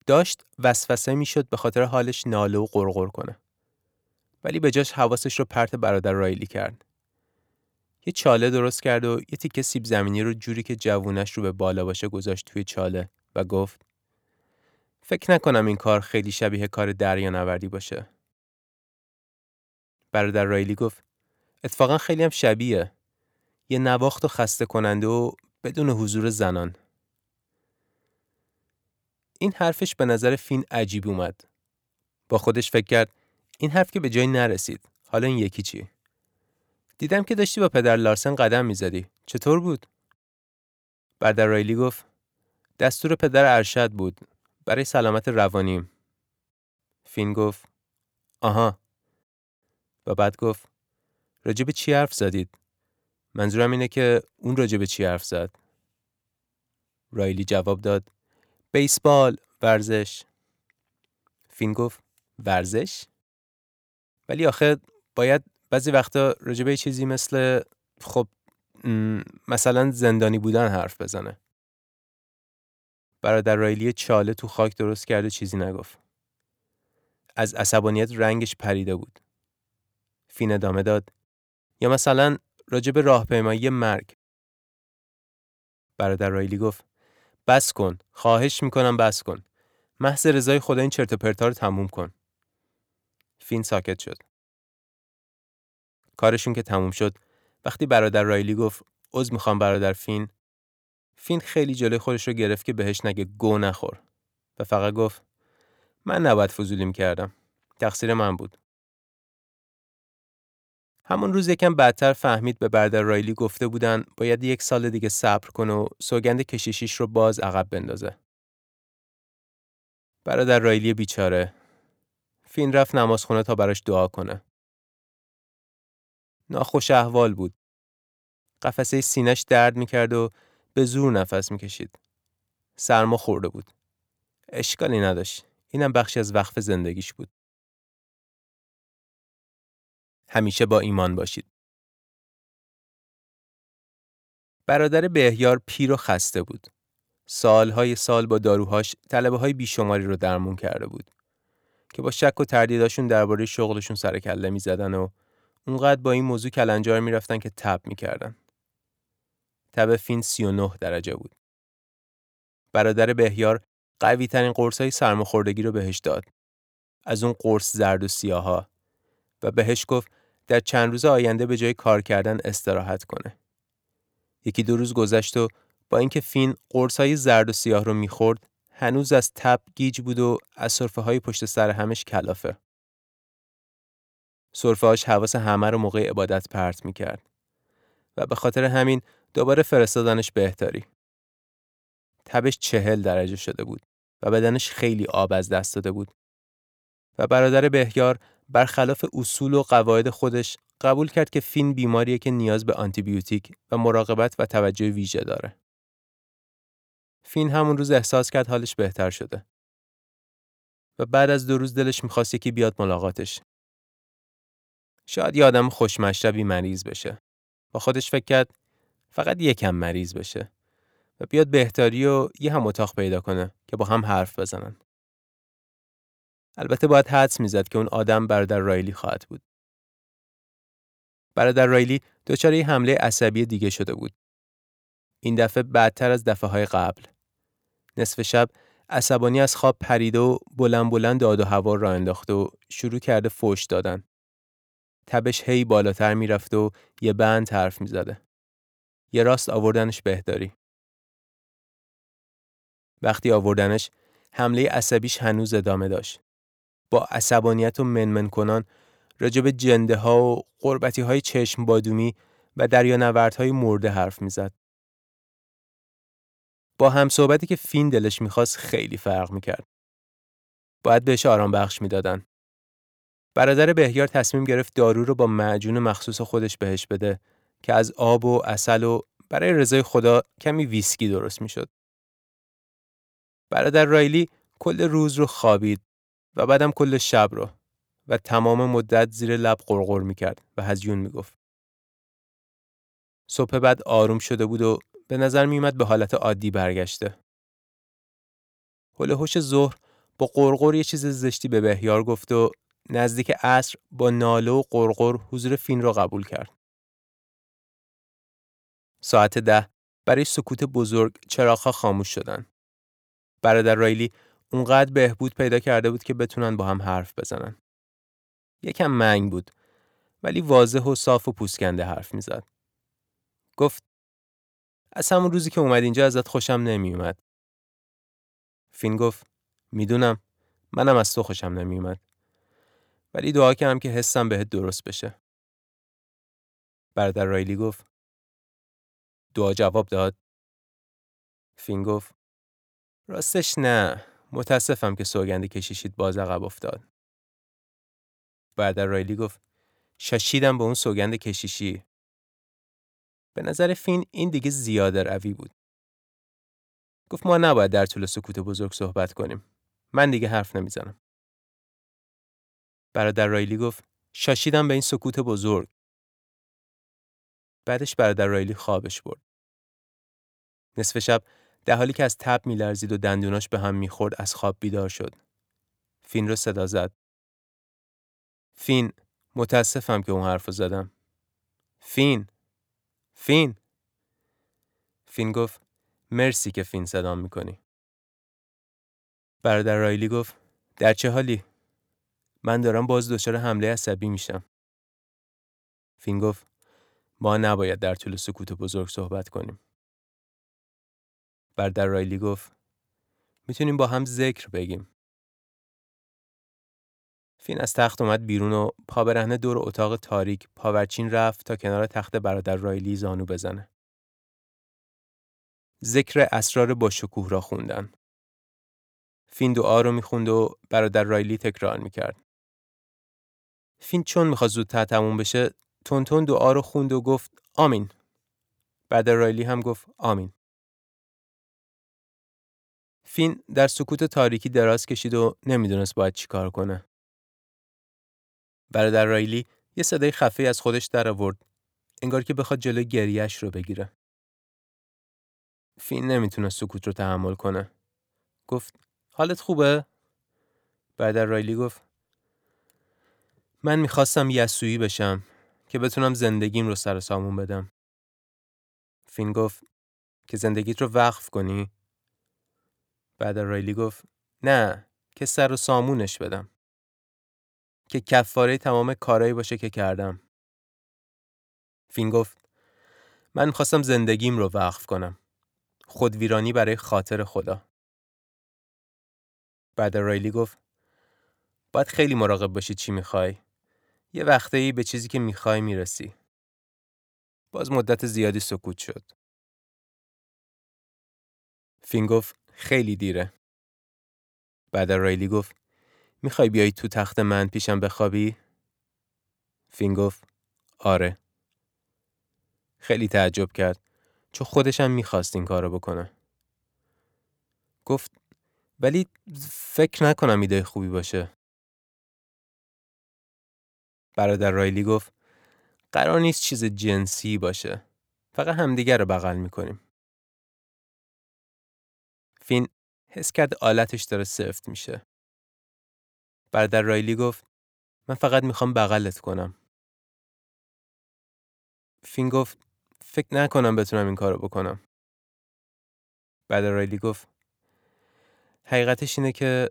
داشت وسوسه می‌شد به خاطر حالش ناله و قرقر کنه. ولی به جاش حواسش رو پرت برادر رایلی کرد. یه چاله درست کرد و یه تیکه سیب زمینی رو جوری که جوونش رو به بالا باشه گذاشت توی چاله و گفت فکر نکنم این کار خیلی شبیه کار دریا نوردی باشه. برادر رایلی گفت اتفاقا خیلی هم شبیه. یه نواخت و خسته کننده و بدون حضور زنان. این حرفش به نظر فین عجیب اومد. با خودش فکر کرد این حرف که به جایی نرسید. حالا این یکی چی؟ دیدم که داشتی با پدر لارسن قدم می‌زدی. چطور بود؟ برادر رایلی گفت دستور پدر ارشد بود برای سلامت روانیم. فین گفت آها و بعد گفت راجب چی حرف زدید؟ منظورم اینه که اون راجب چی حرف زد؟ رایلی جواب داد بیسبال ورزش فین گفت ورزش؟ ولی آخه باید بعضی وقتا راجبه چیزی مثل خب مثلا زندانی بودن حرف بزنه. برادر رایلی چاله تو خاک درست کرده چیزی نگفت. از عصبانیت رنگش پریده بود. فین ادامه داد. یا مثلا راجب راهپیمایی مرگ. برادر رایلی گفت بس کن. خواهش می‌کنم بس کن. محض رضای خدا این چرت و پرتا رو تموم کن. فین ساکت شد. کارشون که تموم شد وقتی برادر رایلی گفت عذر می‌خوام برادر فین فین خیلی جلوی خودش رو گرفت که بهش نگه گو نخور و فقط گفت من نباید فضولیم کردم تقصیر من بود همون روز یکم بعدتر فهمید به برادر رایلی گفته بودن باید یک سال دیگه صبر کنه و سوگند کشیشیش رو باز عقب بندازه. برادر رایلی بیچاره. فین رفت نمازخونه تا براش دعا کنه. ناخوش احوال بود. قفسه سینش درد می‌کرد و به زور نفس می‌کشید. سرما خورده بود. اشکالی نداشت. اینم بخشی از وقف زندگیش بود. همیشه با ایمان باشید. برادر بهیار پیر و خسته بود. سالهای سال با داروهاش طلبه های بیشماری رو درمون کرده بود که با شک و تردیداشون درباره شغلشون سر کله می‌زدن و اونقدر با این موضوع کلنجار می‌رفتن که تب می‌کردن. تب فین 39 درجه بود. برادر بهیار قوی ترین قرص های سرماخوردگی رو بهش داد. از اون قرص زرد و سیاها و بهش گفت در چند روز آینده به جای کار کردن استراحت کنه. یکی دو روز گذشت و با اینکه فین قرص های زرد و سیاه رو می‌خورد هنوز از تب گیج بود و از صرفه های پشت سر همش کلافه. صرفهاش حواس همه رو موقع عبادت پرت می‌کرد و به خاطر همین دوباره فرستادنش بهتری. تبش چهل درجه شده بود و بدنش خیلی آب از دست داده بود و برادر بهیار برخلاف اصول و قواعد خودش قبول کرد که فین بیماریه که نیاز به آنتیبیوتیک و مراقبت و توجه ویژه داره. فین همون روز احساس کرد حالش بهتر شده. و بعد از دو روز دلش می‌خواست یکی بیاد ملاقاتش. شاید یه آدم خوشمشربی مریض بشه. با خودش فکر کرد فقط یکم مریض بشه و بیاد بهتاری و یه هم اتاق پیدا کنه که با هم حرف بزنن. البته باید حدس می‌زد که اون آدم برادر رایلی خواهد بود. برادر رایلی دچار یه حمله عصبی دیگه شده بود. این دفعه بدتر از دفعه های قبل. نصف شب عصبانی از خواب پریده و بلند بلند داد و هوا را انداخته و شروع کرده فوش دادن. تبش هی بالاتر می‌رفت و یه بند حرف می‌زده. یه راست آوردنش بهداری. وقتی آوردنش حمله عصبیش هنوز ادامه داشت. با عصبانیت و منمن کنان راجب جنده ها و قربتی های چشم بادومی و دریا های مرده حرف می‌زد. با هم صحبتی که فین دلش می‌خواست خیلی فرق می‌کرد. باید بهش آرام بخش می‌دادن. برادر بهیار تصمیم گرفت دارو رو با معجون مخصوص خودش بهش بده که از آب و اصل و برای رضای خدا کمی ویسکی درست می‌شد. برادر رایلی کل روز رو خوابید و بعدم کل شب رو و تمام مدت زیر لب قرقر می‌کرد و هزیون می‌گفت. صبح بعد آروم شده بود و به نظر میومد به حالت عادی برگشته. هوش ظهر با قرقر یه چیز زشتی به بهیار گفت و نزدیک عصر با ناله و قرقر حضور فین را قبول کرد. ساعت ده برای سکوت بزرگ چراغها خاموش شدن. برادر رایلی اونقدر بهبود پیدا کرده بود که بتونن با هم حرف بزنن. یکم منگ بود ولی واضح و صاف و پوسکنده حرف می‌زد. گفت از همون روزی که اومد اینجا ازت خوشم نمیومد. فین گفت می‌دونم منم از تو خوشم نمیومد. ولی دعا کردم که حسم بهت درست بشه. برادر رایلی گفت دعا جواب داد. فین گفت راستش نه متاسفم که سوگند کشیشید باز عقب افتاد. برادر رایلی گفت شاشیدم به اون سوگند کشیشی. به نظر فین این دیگه زیاده روی بود. گفت ما نباید در طول سکوت بزرگ صحبت کنیم. من دیگه حرف نمی‌زنم. برادر رایلی گفت شاشیدم به این سکوت بزرگ. بعدش برادر رایلی خوابش برد. نصف شب در حالی که از تب میلرزید و دندوناش به هم می‌خورد از خواب بیدار شد. فین رو صدا زد. فین متاسفم که اون حرف زدم. فین فین فین گفت مرسی که فین صدام می‌کنی. برادر رایلی گفت در چه حالی؟ من دارم باز دچار حمله عصبی میشم. فین گفت ما نباید در طول سکوت بزرگ صحبت کنیم. برادر رایلی گفت می‌تونیم با هم ذکر بگیم. فین از تخت اومد بیرون و پا برهنه دور اتاق تاریک پاورچین رفت تا کنار تخت برادر رایلی زانو بزنه. ذکر اسرار با شکوه را خوندن. فین دعا رو می‌خوند و برادر رایلی تکرار می‌کرد. فین چون می‌خواد زودتر تموم بشه تون تون دعا رو خوند و گفت آمین. برادر رایلی هم گفت آمین. فین در سکوت تاریکی دراز کشید و نمی‌دونست باید چیکار کنه. برادر رایلی یه صدای خفه از خودش در آورد. انگار که بخواد جلوی گریش رو بگیره. فین نمی‌تونه سکوت رو تحمل کنه. گفت حالت خوبه؟ برادر رایلی گفت من می‌خواستم یسویی بشم که بتونم زندگیم رو سر سامون بدم. فین گفت که زندگیت رو وقف کنی؟ بعد رایلی گفت نه که سر و سامونش بدم. که کفاره تمام کارایی باشه که کردم. فین گفت من می‌خواستم زندگیم رو وقف کنم. خودویرانی برای خاطر خدا. بعد رایلی گفت باید خیلی مراقب باشی چی می‌خوای. یه وقتایی به چیزی که می‌خوای می‌رسی. باز مدت زیادی سکوت شد. فین گفت خیلی دیره. بعد رایلی گفت می‌خوای بیای تو تخت من پیشم بخوابی؟ فین گفت آره. خیلی تعجب کرد چون خودشم می‌خواست این کارو بکنه. گفت ولی فکر نکنم ایده خوبی باشه. برادر رایلی گفت قرار نیست چیز جنسی باشه. فقط همدیگر رو بغل می‌کنیم. فین حس کرد آلتش داره سفت میشه. برادر رایلی گفت من فقط می‌خوام بغلت کنم. فین گفت فکر نکنم بتونم این کارو بکنم. برادر رایلی گفت حقیقتش اینه که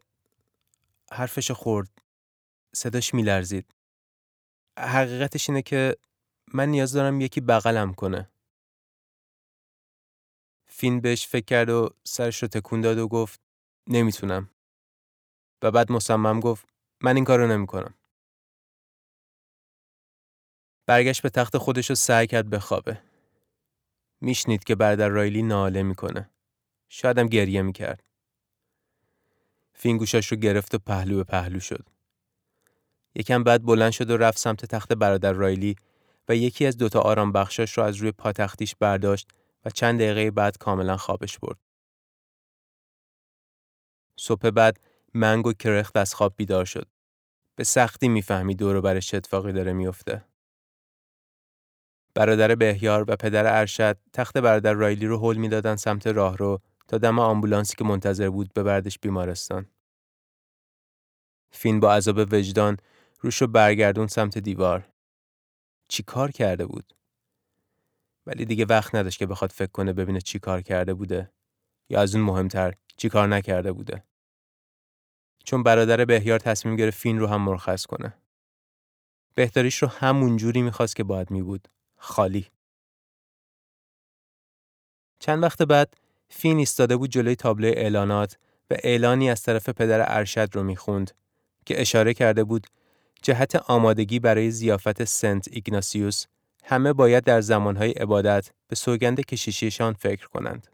حرفش خورد. صداش میلرزید. حقیقتش اینه که من نیاز دارم یکی بغلم کنه. فین بهش فکر کرد و سرش رو تکون داد و گفت نمی‌تونم. و بعد مصمم گفت من این کارو نمی‌کنم. برگشت به تخت خودش رو سعی کرد بخوابه. میشنید که برادر رایلی ناله می‌کنه. شایدم گریه می‌کرد. فین گوشاش رو گرفت و پهلو به پهلو شد. یکم بعد بلند شد و رفت سمت تخت برادر رایلی و یکی از دوتا آرام بخشاش رو از روی پاتختیش برداشت و چند دقیقه بعد کاملا خوابش برد. صبح بعد منگ و کرخت از خواب بیدار شد. به سختی می‌فهمی دور برش اتفاقی داره میفته. برادر بهیار و پدر ارشد تخت برادر رایلی رو حل می‌دادن سمت راهرو تا دم آمبولانسی که منتظر بود ببردش بیمارستان. فین با عذاب وجدان روش رو برگردون سمت دیوار. چی کار کرده بود؟ ولی دیگه وقت نداشت که بخواد فکر کنه ببینه چی کار کرده بوده یا از اون مهمتر چی کار نکرده بوده. چون برادر بهیار تصمیم گرفت فین رو هم مرخص کنه. بهتریش رو همون جوری می‌خواست که باید می بود. خالی. چند وقت بعد فین ایستاده بود جلوی تابلو اعلانات و اعلانی از طرف پدر ارشد رو می‌خوند که اشاره کرده بود جهت آمادگی برای زیافت سنت ایگناسیوس همه باید در زمانهای عبادت به سوگند کشیشیشان فکر کنند.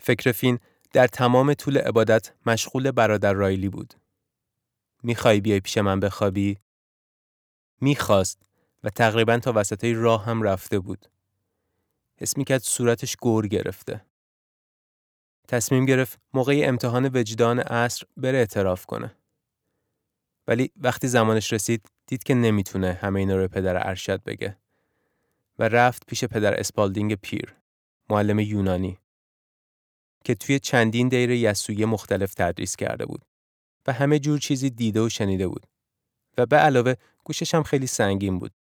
فکر فین در تمام طول عبادت مشغول برادر رایلی بود. می‌خوای بیای پیش من بخوابی؟ می‌خواست و تقریبا تا وسطای راه هم رفته بود. حس می‌کرد صورتش گور گرفته. تصمیم گرفت موقع امتحان وجدان عصر بره اعتراف کنه. ولی وقتی زمانش رسید دید که نمی‌تونه همه اینا رو پدر ارشد بگه و رفت پیش پدر اسپالدینگ پیر معلم یونانی که توی چندین دیر یسویه مختلف تدریس کرده بود و همه جور چیزی دیده و شنیده بود و به علاوه گوشش هم خیلی سنگین بود.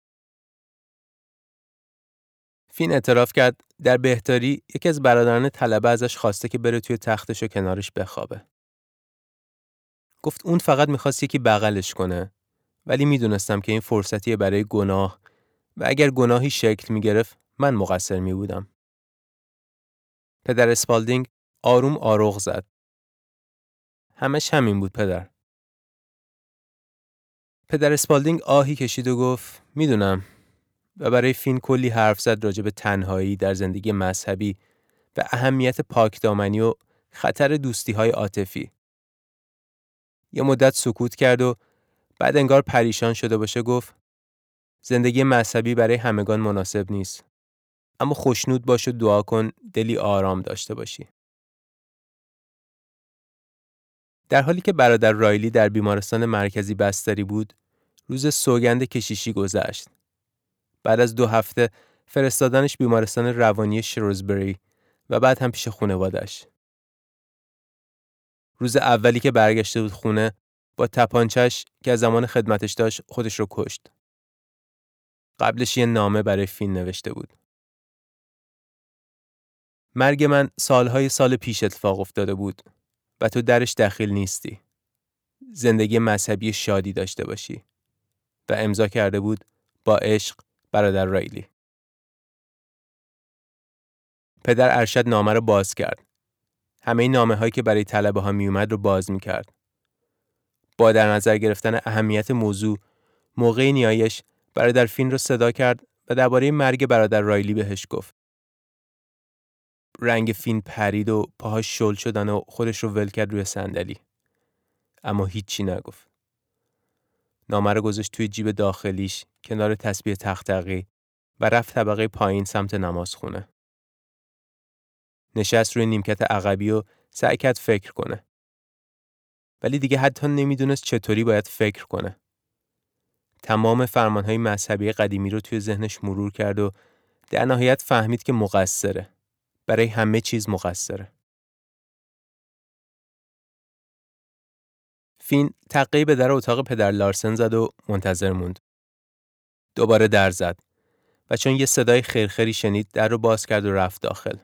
فین اعتراف کرد در بهتاری یکی از برادران طلبه ازش خواسته که بره توی تختش و کنارش بخوابه. گفت اون فقط می‌خواست یکی بغلش کنه ولی می‌دونستم که این فرصتیه برای گناه و اگر گناهی شکل می‌گرفت من مقصر می بودم. پدر اسپالدینگ آروم آروغ زد. همش همین بود پدر. پدر اسپالدینگ آهی کشید و گفت می‌دونم و برای فین کلی حرف زد راجع به تنهایی در زندگی مذهبی و اهمیت پاکدامنی و خطر دوستی های عاطفی. یه مدت سکوت کرد و بعد انگار پریشان شده باشه گفت زندگی مذهبی برای همگان مناسب نیست. اما خوشنود باش و دعا کن دلی آرام داشته باشی. در حالی که برادر رایلی در بیمارستان مرکزی بستری بود، روز سوگند کشیشی گذشت. بعد از دو هفته فرستادنش بیمارستان روانی شروزبری و بعد هم پیش خانوادش. روز اولی که برگشته بود خونه با تپانچش که از زمان خدمتش داشت خودش رو کشت. قبلش یه نامه برای فین نوشته بود. مرگ من سالهای سال پیش اتفاق افتاده بود و تو درش دخیل نیستی. زندگی مذهبی شادی داشته باشی. و امضا کرده بود با عشق برادر رایلی. پدر ارشد نامه رو باز کرد. همه نامه هایی که برای طلبه ها می اومد رو باز می کرد. با در نظر گرفتن اهمیت موضوع موقع نیایش برادر فین رو صدا کرد و درباره مرگ برادر رایلی بهش گفت. رنگ فین پرید و پاهاش شل شدن و خودش رو ول کرد روی صندلی. اما هیچی نگفت. نامه رو گذاشت توی جیب داخلیش کنار تسبیح تختقی و رفت طبقه پایین سمت نماز خونه. نشست روی نیمکت عقبی و سعی کرد فکر کنه. ولی دیگه حتی نمی‌دونست چطوری باید فکر کنه. تمام فرمانهای مذهبی قدیمی رو توی ذهنش مرور کرد و در نهایت فهمید که مقصره. برای همه چیز مقصره. فین تقیی به در اتاق پدر لارسن زد و منتظر موند. دوباره در زد و چون یه صدای خیرخیری شنید در رو باز کرد و رفت داخل.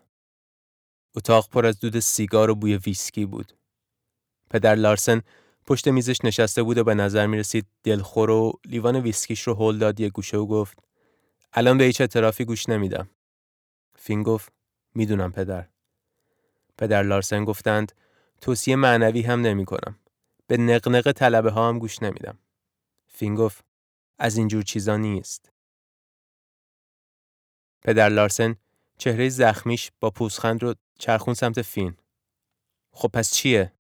اتاق پر از دود سیگار و بوی ویسکی بود. پدر لارسن پشت میزش نشسته بود و به نظر می رسید دلخور و لیوان ویسکیش رو هل داد یه گوشه و گفت الان به هیچ اعترافی گوش نمیدم. فین گفت می‌دونم پدر. پدر لارسن گفتند توصیه معنوی هم نمی کنم. به نقنق طلبه ها هم گوش نمیدم. فین گفت از اینجور چیزا نیست. پدر لارسن چهره زخمیش با پوزخند رو چرخون سمت فین. خب پس چیه؟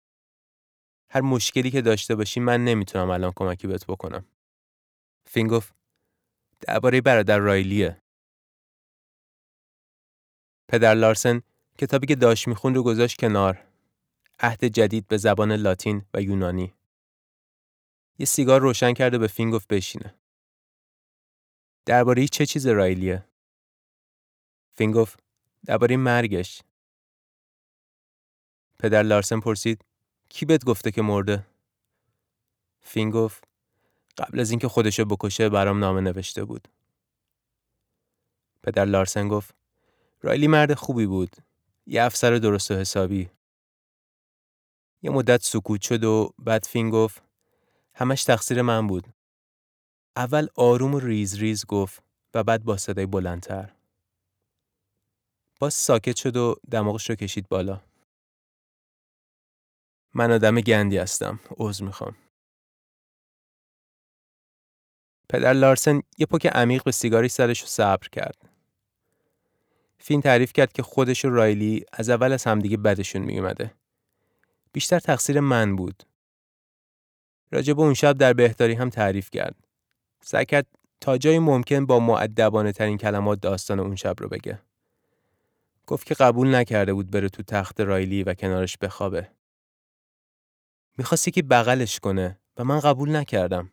هر مشکلی که داشته باشی من نمی‌تونم الان کمکی بهت بکنم. فین گفت درباره برادر رایلیه. پدر لارسن کتابی که داشت میخون رو گذاشت کنار. عهد جدید به زبان لاتین و یونانی. یه سیگار روشن کرده به فین گفت بشینه. درباره چه چیز رایلیه؟ فین گفت درباره مرگش. پدر لارسن پرسید کی بهت گفته که مرده؟ فین گفت قبل از اینکه خودشو بکشه برام نامه نوشته بود. پدر لارسن گفت رایلی مرد خوبی بود. یه افسر درست و حسابی. یه مدت سکوت شد و بعد فین گفت همش تقصیر من بود. اول آروم و ریز ریز گفت و بعد با صدای بلندتر. باز ساکت شد و دماغش رو کشید بالا. من آدم گندی هستم. عذر می‌خوام. پدر لارسن یه پک عمیق به سیگاری سرش رو صبر کرد. فین تعریف کرد که خودش و رایلی از اول از همدیگه بدشون میومده. بیشتر تقصیر من بود. راجب اون شب در بهداری هم تعریف کرد. سعی کرد تا جای ممکن با معدبانه ترین کلمات داستان اون شب رو بگه. گفت که قبول نکرده بود بره تو تخت رایلی و کنارش بخوابه. می‌خواستی که بغلش کنه و من قبول نکردم.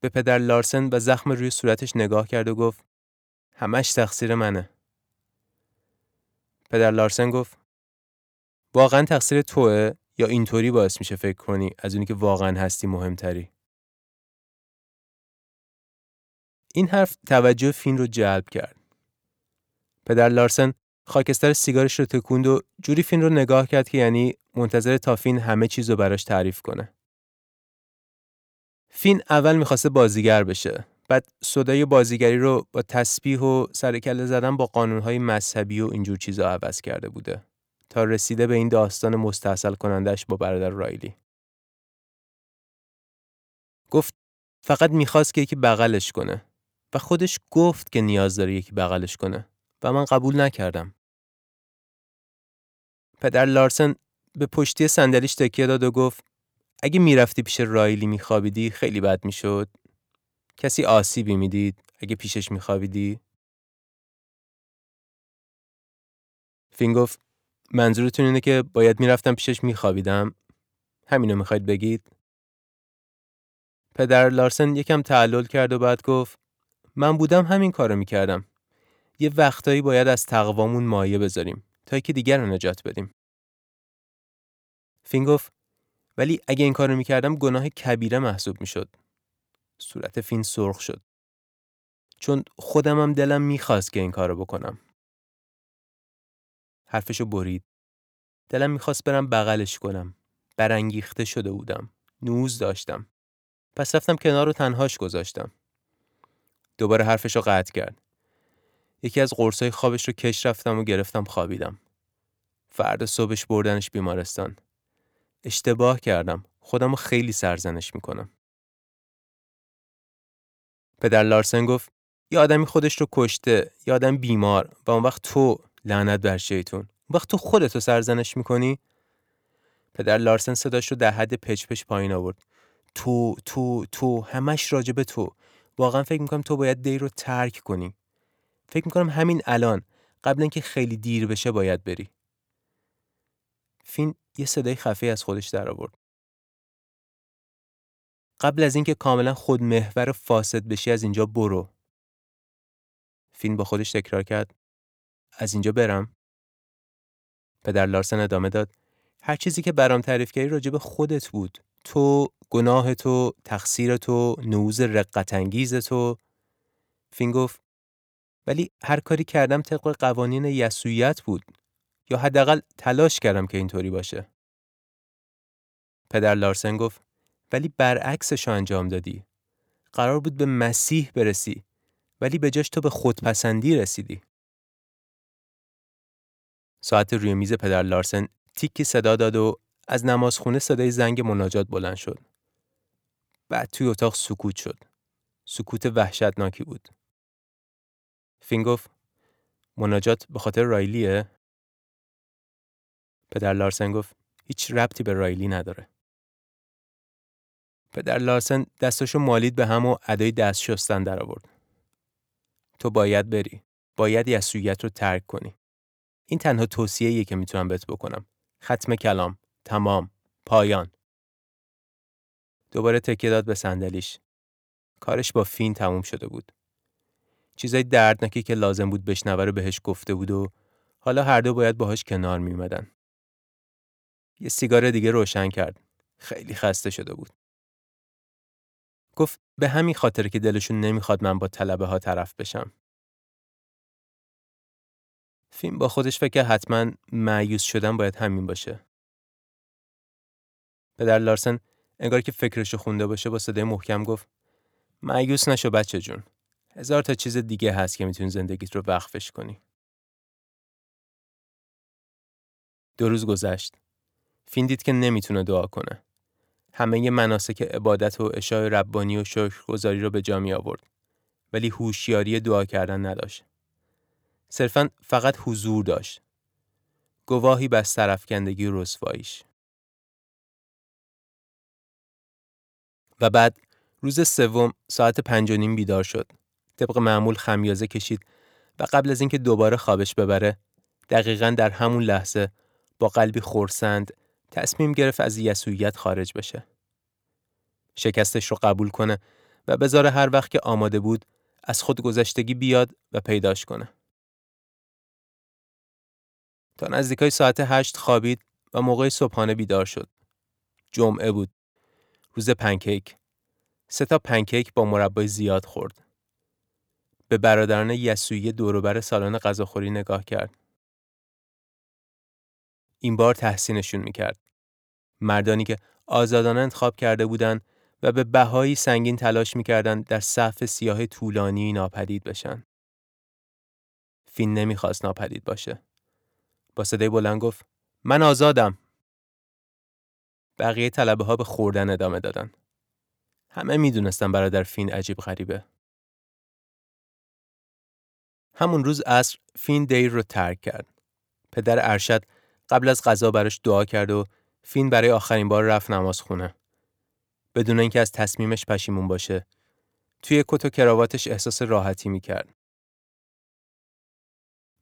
به پدر لارسن و زخم روی صورتش نگاه کرد و گفت همش تقصیر منه. پدر لارسن گفت واقعا تقصیر توه یا اینطوری باعث میشه فکر کنی از اونی که واقعا هستی مهمتری. این حرف توجه فین رو جلب کرد. پدر لارسن خاکستر سیگارش رو تکوند و جوری فین رو نگاه کرد که یعنی منتظر تا فین همه چیز رو براش تعریف کنه. فین اول می‌خواسته بازیگر بشه. بعد صدای بازیگری رو با تسبیح و سرکله زدن با قانونهای مذهبی و اینجور چیزا عوض کرده بوده. تا رسیده به این داستان مستحصل کنندش با برادر رایلی. گفت فقط می‌خواست که یکی بغلش کنه و خودش گفت که نیاز داره یکی بغلش کنه و من قبول نکردم. پدر لارسن به پشتی صندلیش تکیه داد و گفت اگه می‌رفتی پیش رایلی میخوابیدی خیلی بد می‌شد. کسی آسیبی می‌دید اگه پیشش میخوابیدی؟ فین گفت منظورتون اینه که باید می‌رفتم پیشش میخوابیدم؟ همینو می‌خواید بگید؟ پدر لارسن یکم تعلل کرد و بعد گفت من بودم همین کارو می‌کردم. یه وقتایی باید از تقوامون مایه بذاریم تا که دیگر رو نجات بدیم. فین گفت ولی اگه این کارو می‌کردم گناه کبیره محسوب می‌شد. صورت فین سرخ شد. چون خودمم دلم می‌خواست که این کارو بکنم. حرفشو برید. دلم می‌خواست برم بغلش کنم. برانگیخته شده بودم. نوز داشتم. پس رفتم کنار رو تنهاش گذاشتم. دوباره حرفشو قطع کرد. یکی از قرصای خوابش رو کش رفتم و گرفتم خوابیدم. فردا صبحش بردنش بیمارستان. اشتباه کردم. خودم خیلی سرزنش می‌کنم. پدر لارسن گفت یه آدمی خودش رو کشته یه آدم بیمار و اون وقت تو لعنت بر شیطون وقت تو خودتو سرزنش می‌کنی پدر لارسن صداش رو در حد پچ پچ پایین آورد. تو تو تو همش راجب تو. واقعا فکر می‌کنم تو باید دی رو ترک کنی. فکر می‌کنم همین الان قبل اینکه خیلی دیر بشه باید بری. فین یه صدای خفه از خودش در آورد. قبل از اینکه کاملا خود محور فاسد بشی از اینجا برو. فین با خودش تکرار کرد. از اینجا برم. پدر لارسن ادامه داد. هر چیزی که برام تعریف کردی راجب خودت بود. تو، گناه تو، تقصیر تو، نوز رقت انگیز تو. فین گفت ولی هر کاری کردم طبق قوانین یسویت بود یا حداقل تلاش کردم که اینطوری باشه. پدر لارسن گفت ولی برعکسش انجام دادی. قرار بود به مسیح برسی ولی به جاش تو به خودپسندی رسیدی. ساعت روی میز پدر لارسن تیکی صدا داد و از نمازخونه صدای زنگ مناجات بلند شد. بعد توی اتاق سکوت شد. سکوت وحشتناکی بود. فین گفت مناجات به خاطر رایلیه؟ پدر لارسن گفت هیچ ربطی به رایلی نداره. پدر لارسن دستاشو مالید به هم و ادای دست شستن در آورد. تو باید بری. باید یسویت رو ترک کنی. این تنها توصیه‌ایه که می‌تونم بهت بکنم. ختم کلام. تمام. پایان. دوباره تکیه داد به صندلیش. کارش با فین تموم شده بود. چیزای دردناکی که لازم بود بشنوه رو بهش گفته بود و حالا هر دو باید باهاش کنار میمدن. یه سیگار دیگه روشن کرد. خیلی خسته شده بود. گفت به همین خاطر که دلشون نمی‌خواد من با طلبه ها طرف بشم. فیلم با خودش فکر حتما معیوس شدن باید همین باشه. پدر لارسن انگار که فکرشو خونده باشه با صدای محکم گفت معیوس نشو بچه جون. هزار تا چیز دیگه هست که می‌تونی زندگیت رو وقفش کنی. دو روز گذشت. فین دید که نمی‌تونه دعا کنه. همه مناسک عبادت و اشای ربانی و شکرگزاری رو به جا می آورد. ولی هوشیاری دعا کردن نداشت. صرفا فقط حضور داشت. گواهی بر سرفکندگی و رسواییش. و بعد روز سوم ساعت پنج و نیم بیدار شد. طبق معمول خمیازه کشید و قبل از اینکه دوباره خوابش ببره دقیقا در همون لحظه با قلبی خورسند تصمیم گرفت از یسویت خارج بشه. شکستش رو قبول کنه و بذاره هر وقت که آماده بود از خود گذشتگی بیاد و پیداش کنه. تا نزدیکای ساعت هشت خوابید و موقع صبحانه بیدار شد. جمعه بود. روز پنکیک. سه تا پنکیک با مربای زیاد خورد. به برادران یسویی دوروبر سالن غذاخوری نگاه کرد. این بار تحسینشون می‌کرد. مردانی که آزادانه انتخاب کرده بودند و به بهایی سنگین تلاش می‌کردند در صف سیاه طولانی ناپدید بشن. فین نمی‌خواست ناپدید باشه. با صدای بلند گفت من آزادم. بقیه طلبه ها به خوردن ادامه دادن. همه می‌دونستن برادر فین عجیب غریبه. همون روز عصر فین دیر رو ترک کرد. پدر ارشد قبل از غذا براش دعا کرد و فین برای آخرین بار رفت نماز خونه. بدون اینکه از تصمیمش پشیمون باشه. توی کت و کراواتش احساس راحتی می‌کرد.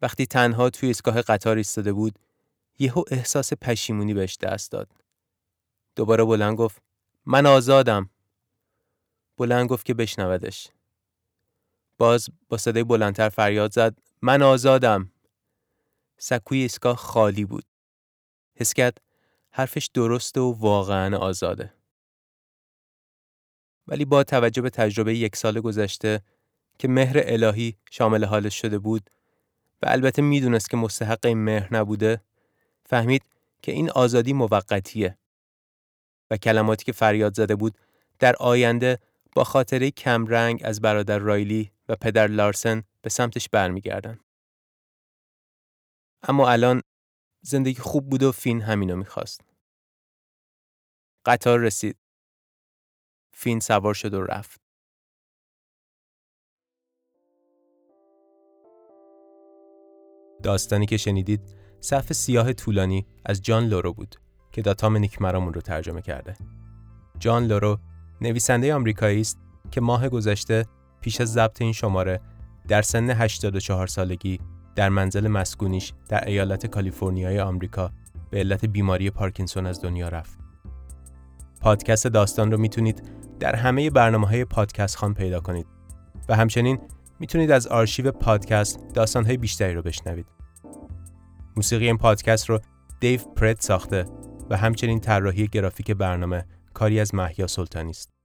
وقتی تنها توی ایستگاه قطار ایستاده بود، یهو احساس پشیمونی بهش دست داد. دوباره بلند گفت من آزادم. بلند گفت که بشنودش. باز با صدای بلندتر فریاد زد من آزادم. سکوی ایستگاه خالی بود. حس کرد حرفش درسته و واقعا آزاده. ولی با توجه به تجربه یک سال گذشته که مهر الهی شامل حالش شده بود و البته می‌دونست که مستحق این مهر نبوده فهمید که این آزادی موقتیه و کلماتی که فریاد زده بود در آینده با خاطره کمرنگ از برادر رایلی و پدر لارسن به سمتش برمیگردن. اما الان زندگی خوب بود و فین همینو می‌خواست. قطار رسید. فین سوار شد و رفت. داستانی که شنیدید صف سیاه طولانی از جان لورو بود که داتام نیکمرامون رو ترجمه کرده. جان لورو نویسنده آمریکایی است که ماه گذشته پیش از ضبط این شماره در سن 84 سالگی در منزل مسکونیش در ایالت کالیفرنیای آمریکا به علت بیماری پارکینسون از دنیا رفت. پادکست داستان رو می‌تونید در همه برنامه های پادکست خان پیدا کنید و همچنین می‌تونید از آرشیو پادکست داستان های بیشتری رو بشنوید. موسیقی این پادکست رو دیو پرت ساخته و همچنین طراحی گرافیک برنامه کاری از محیا سلطانی است.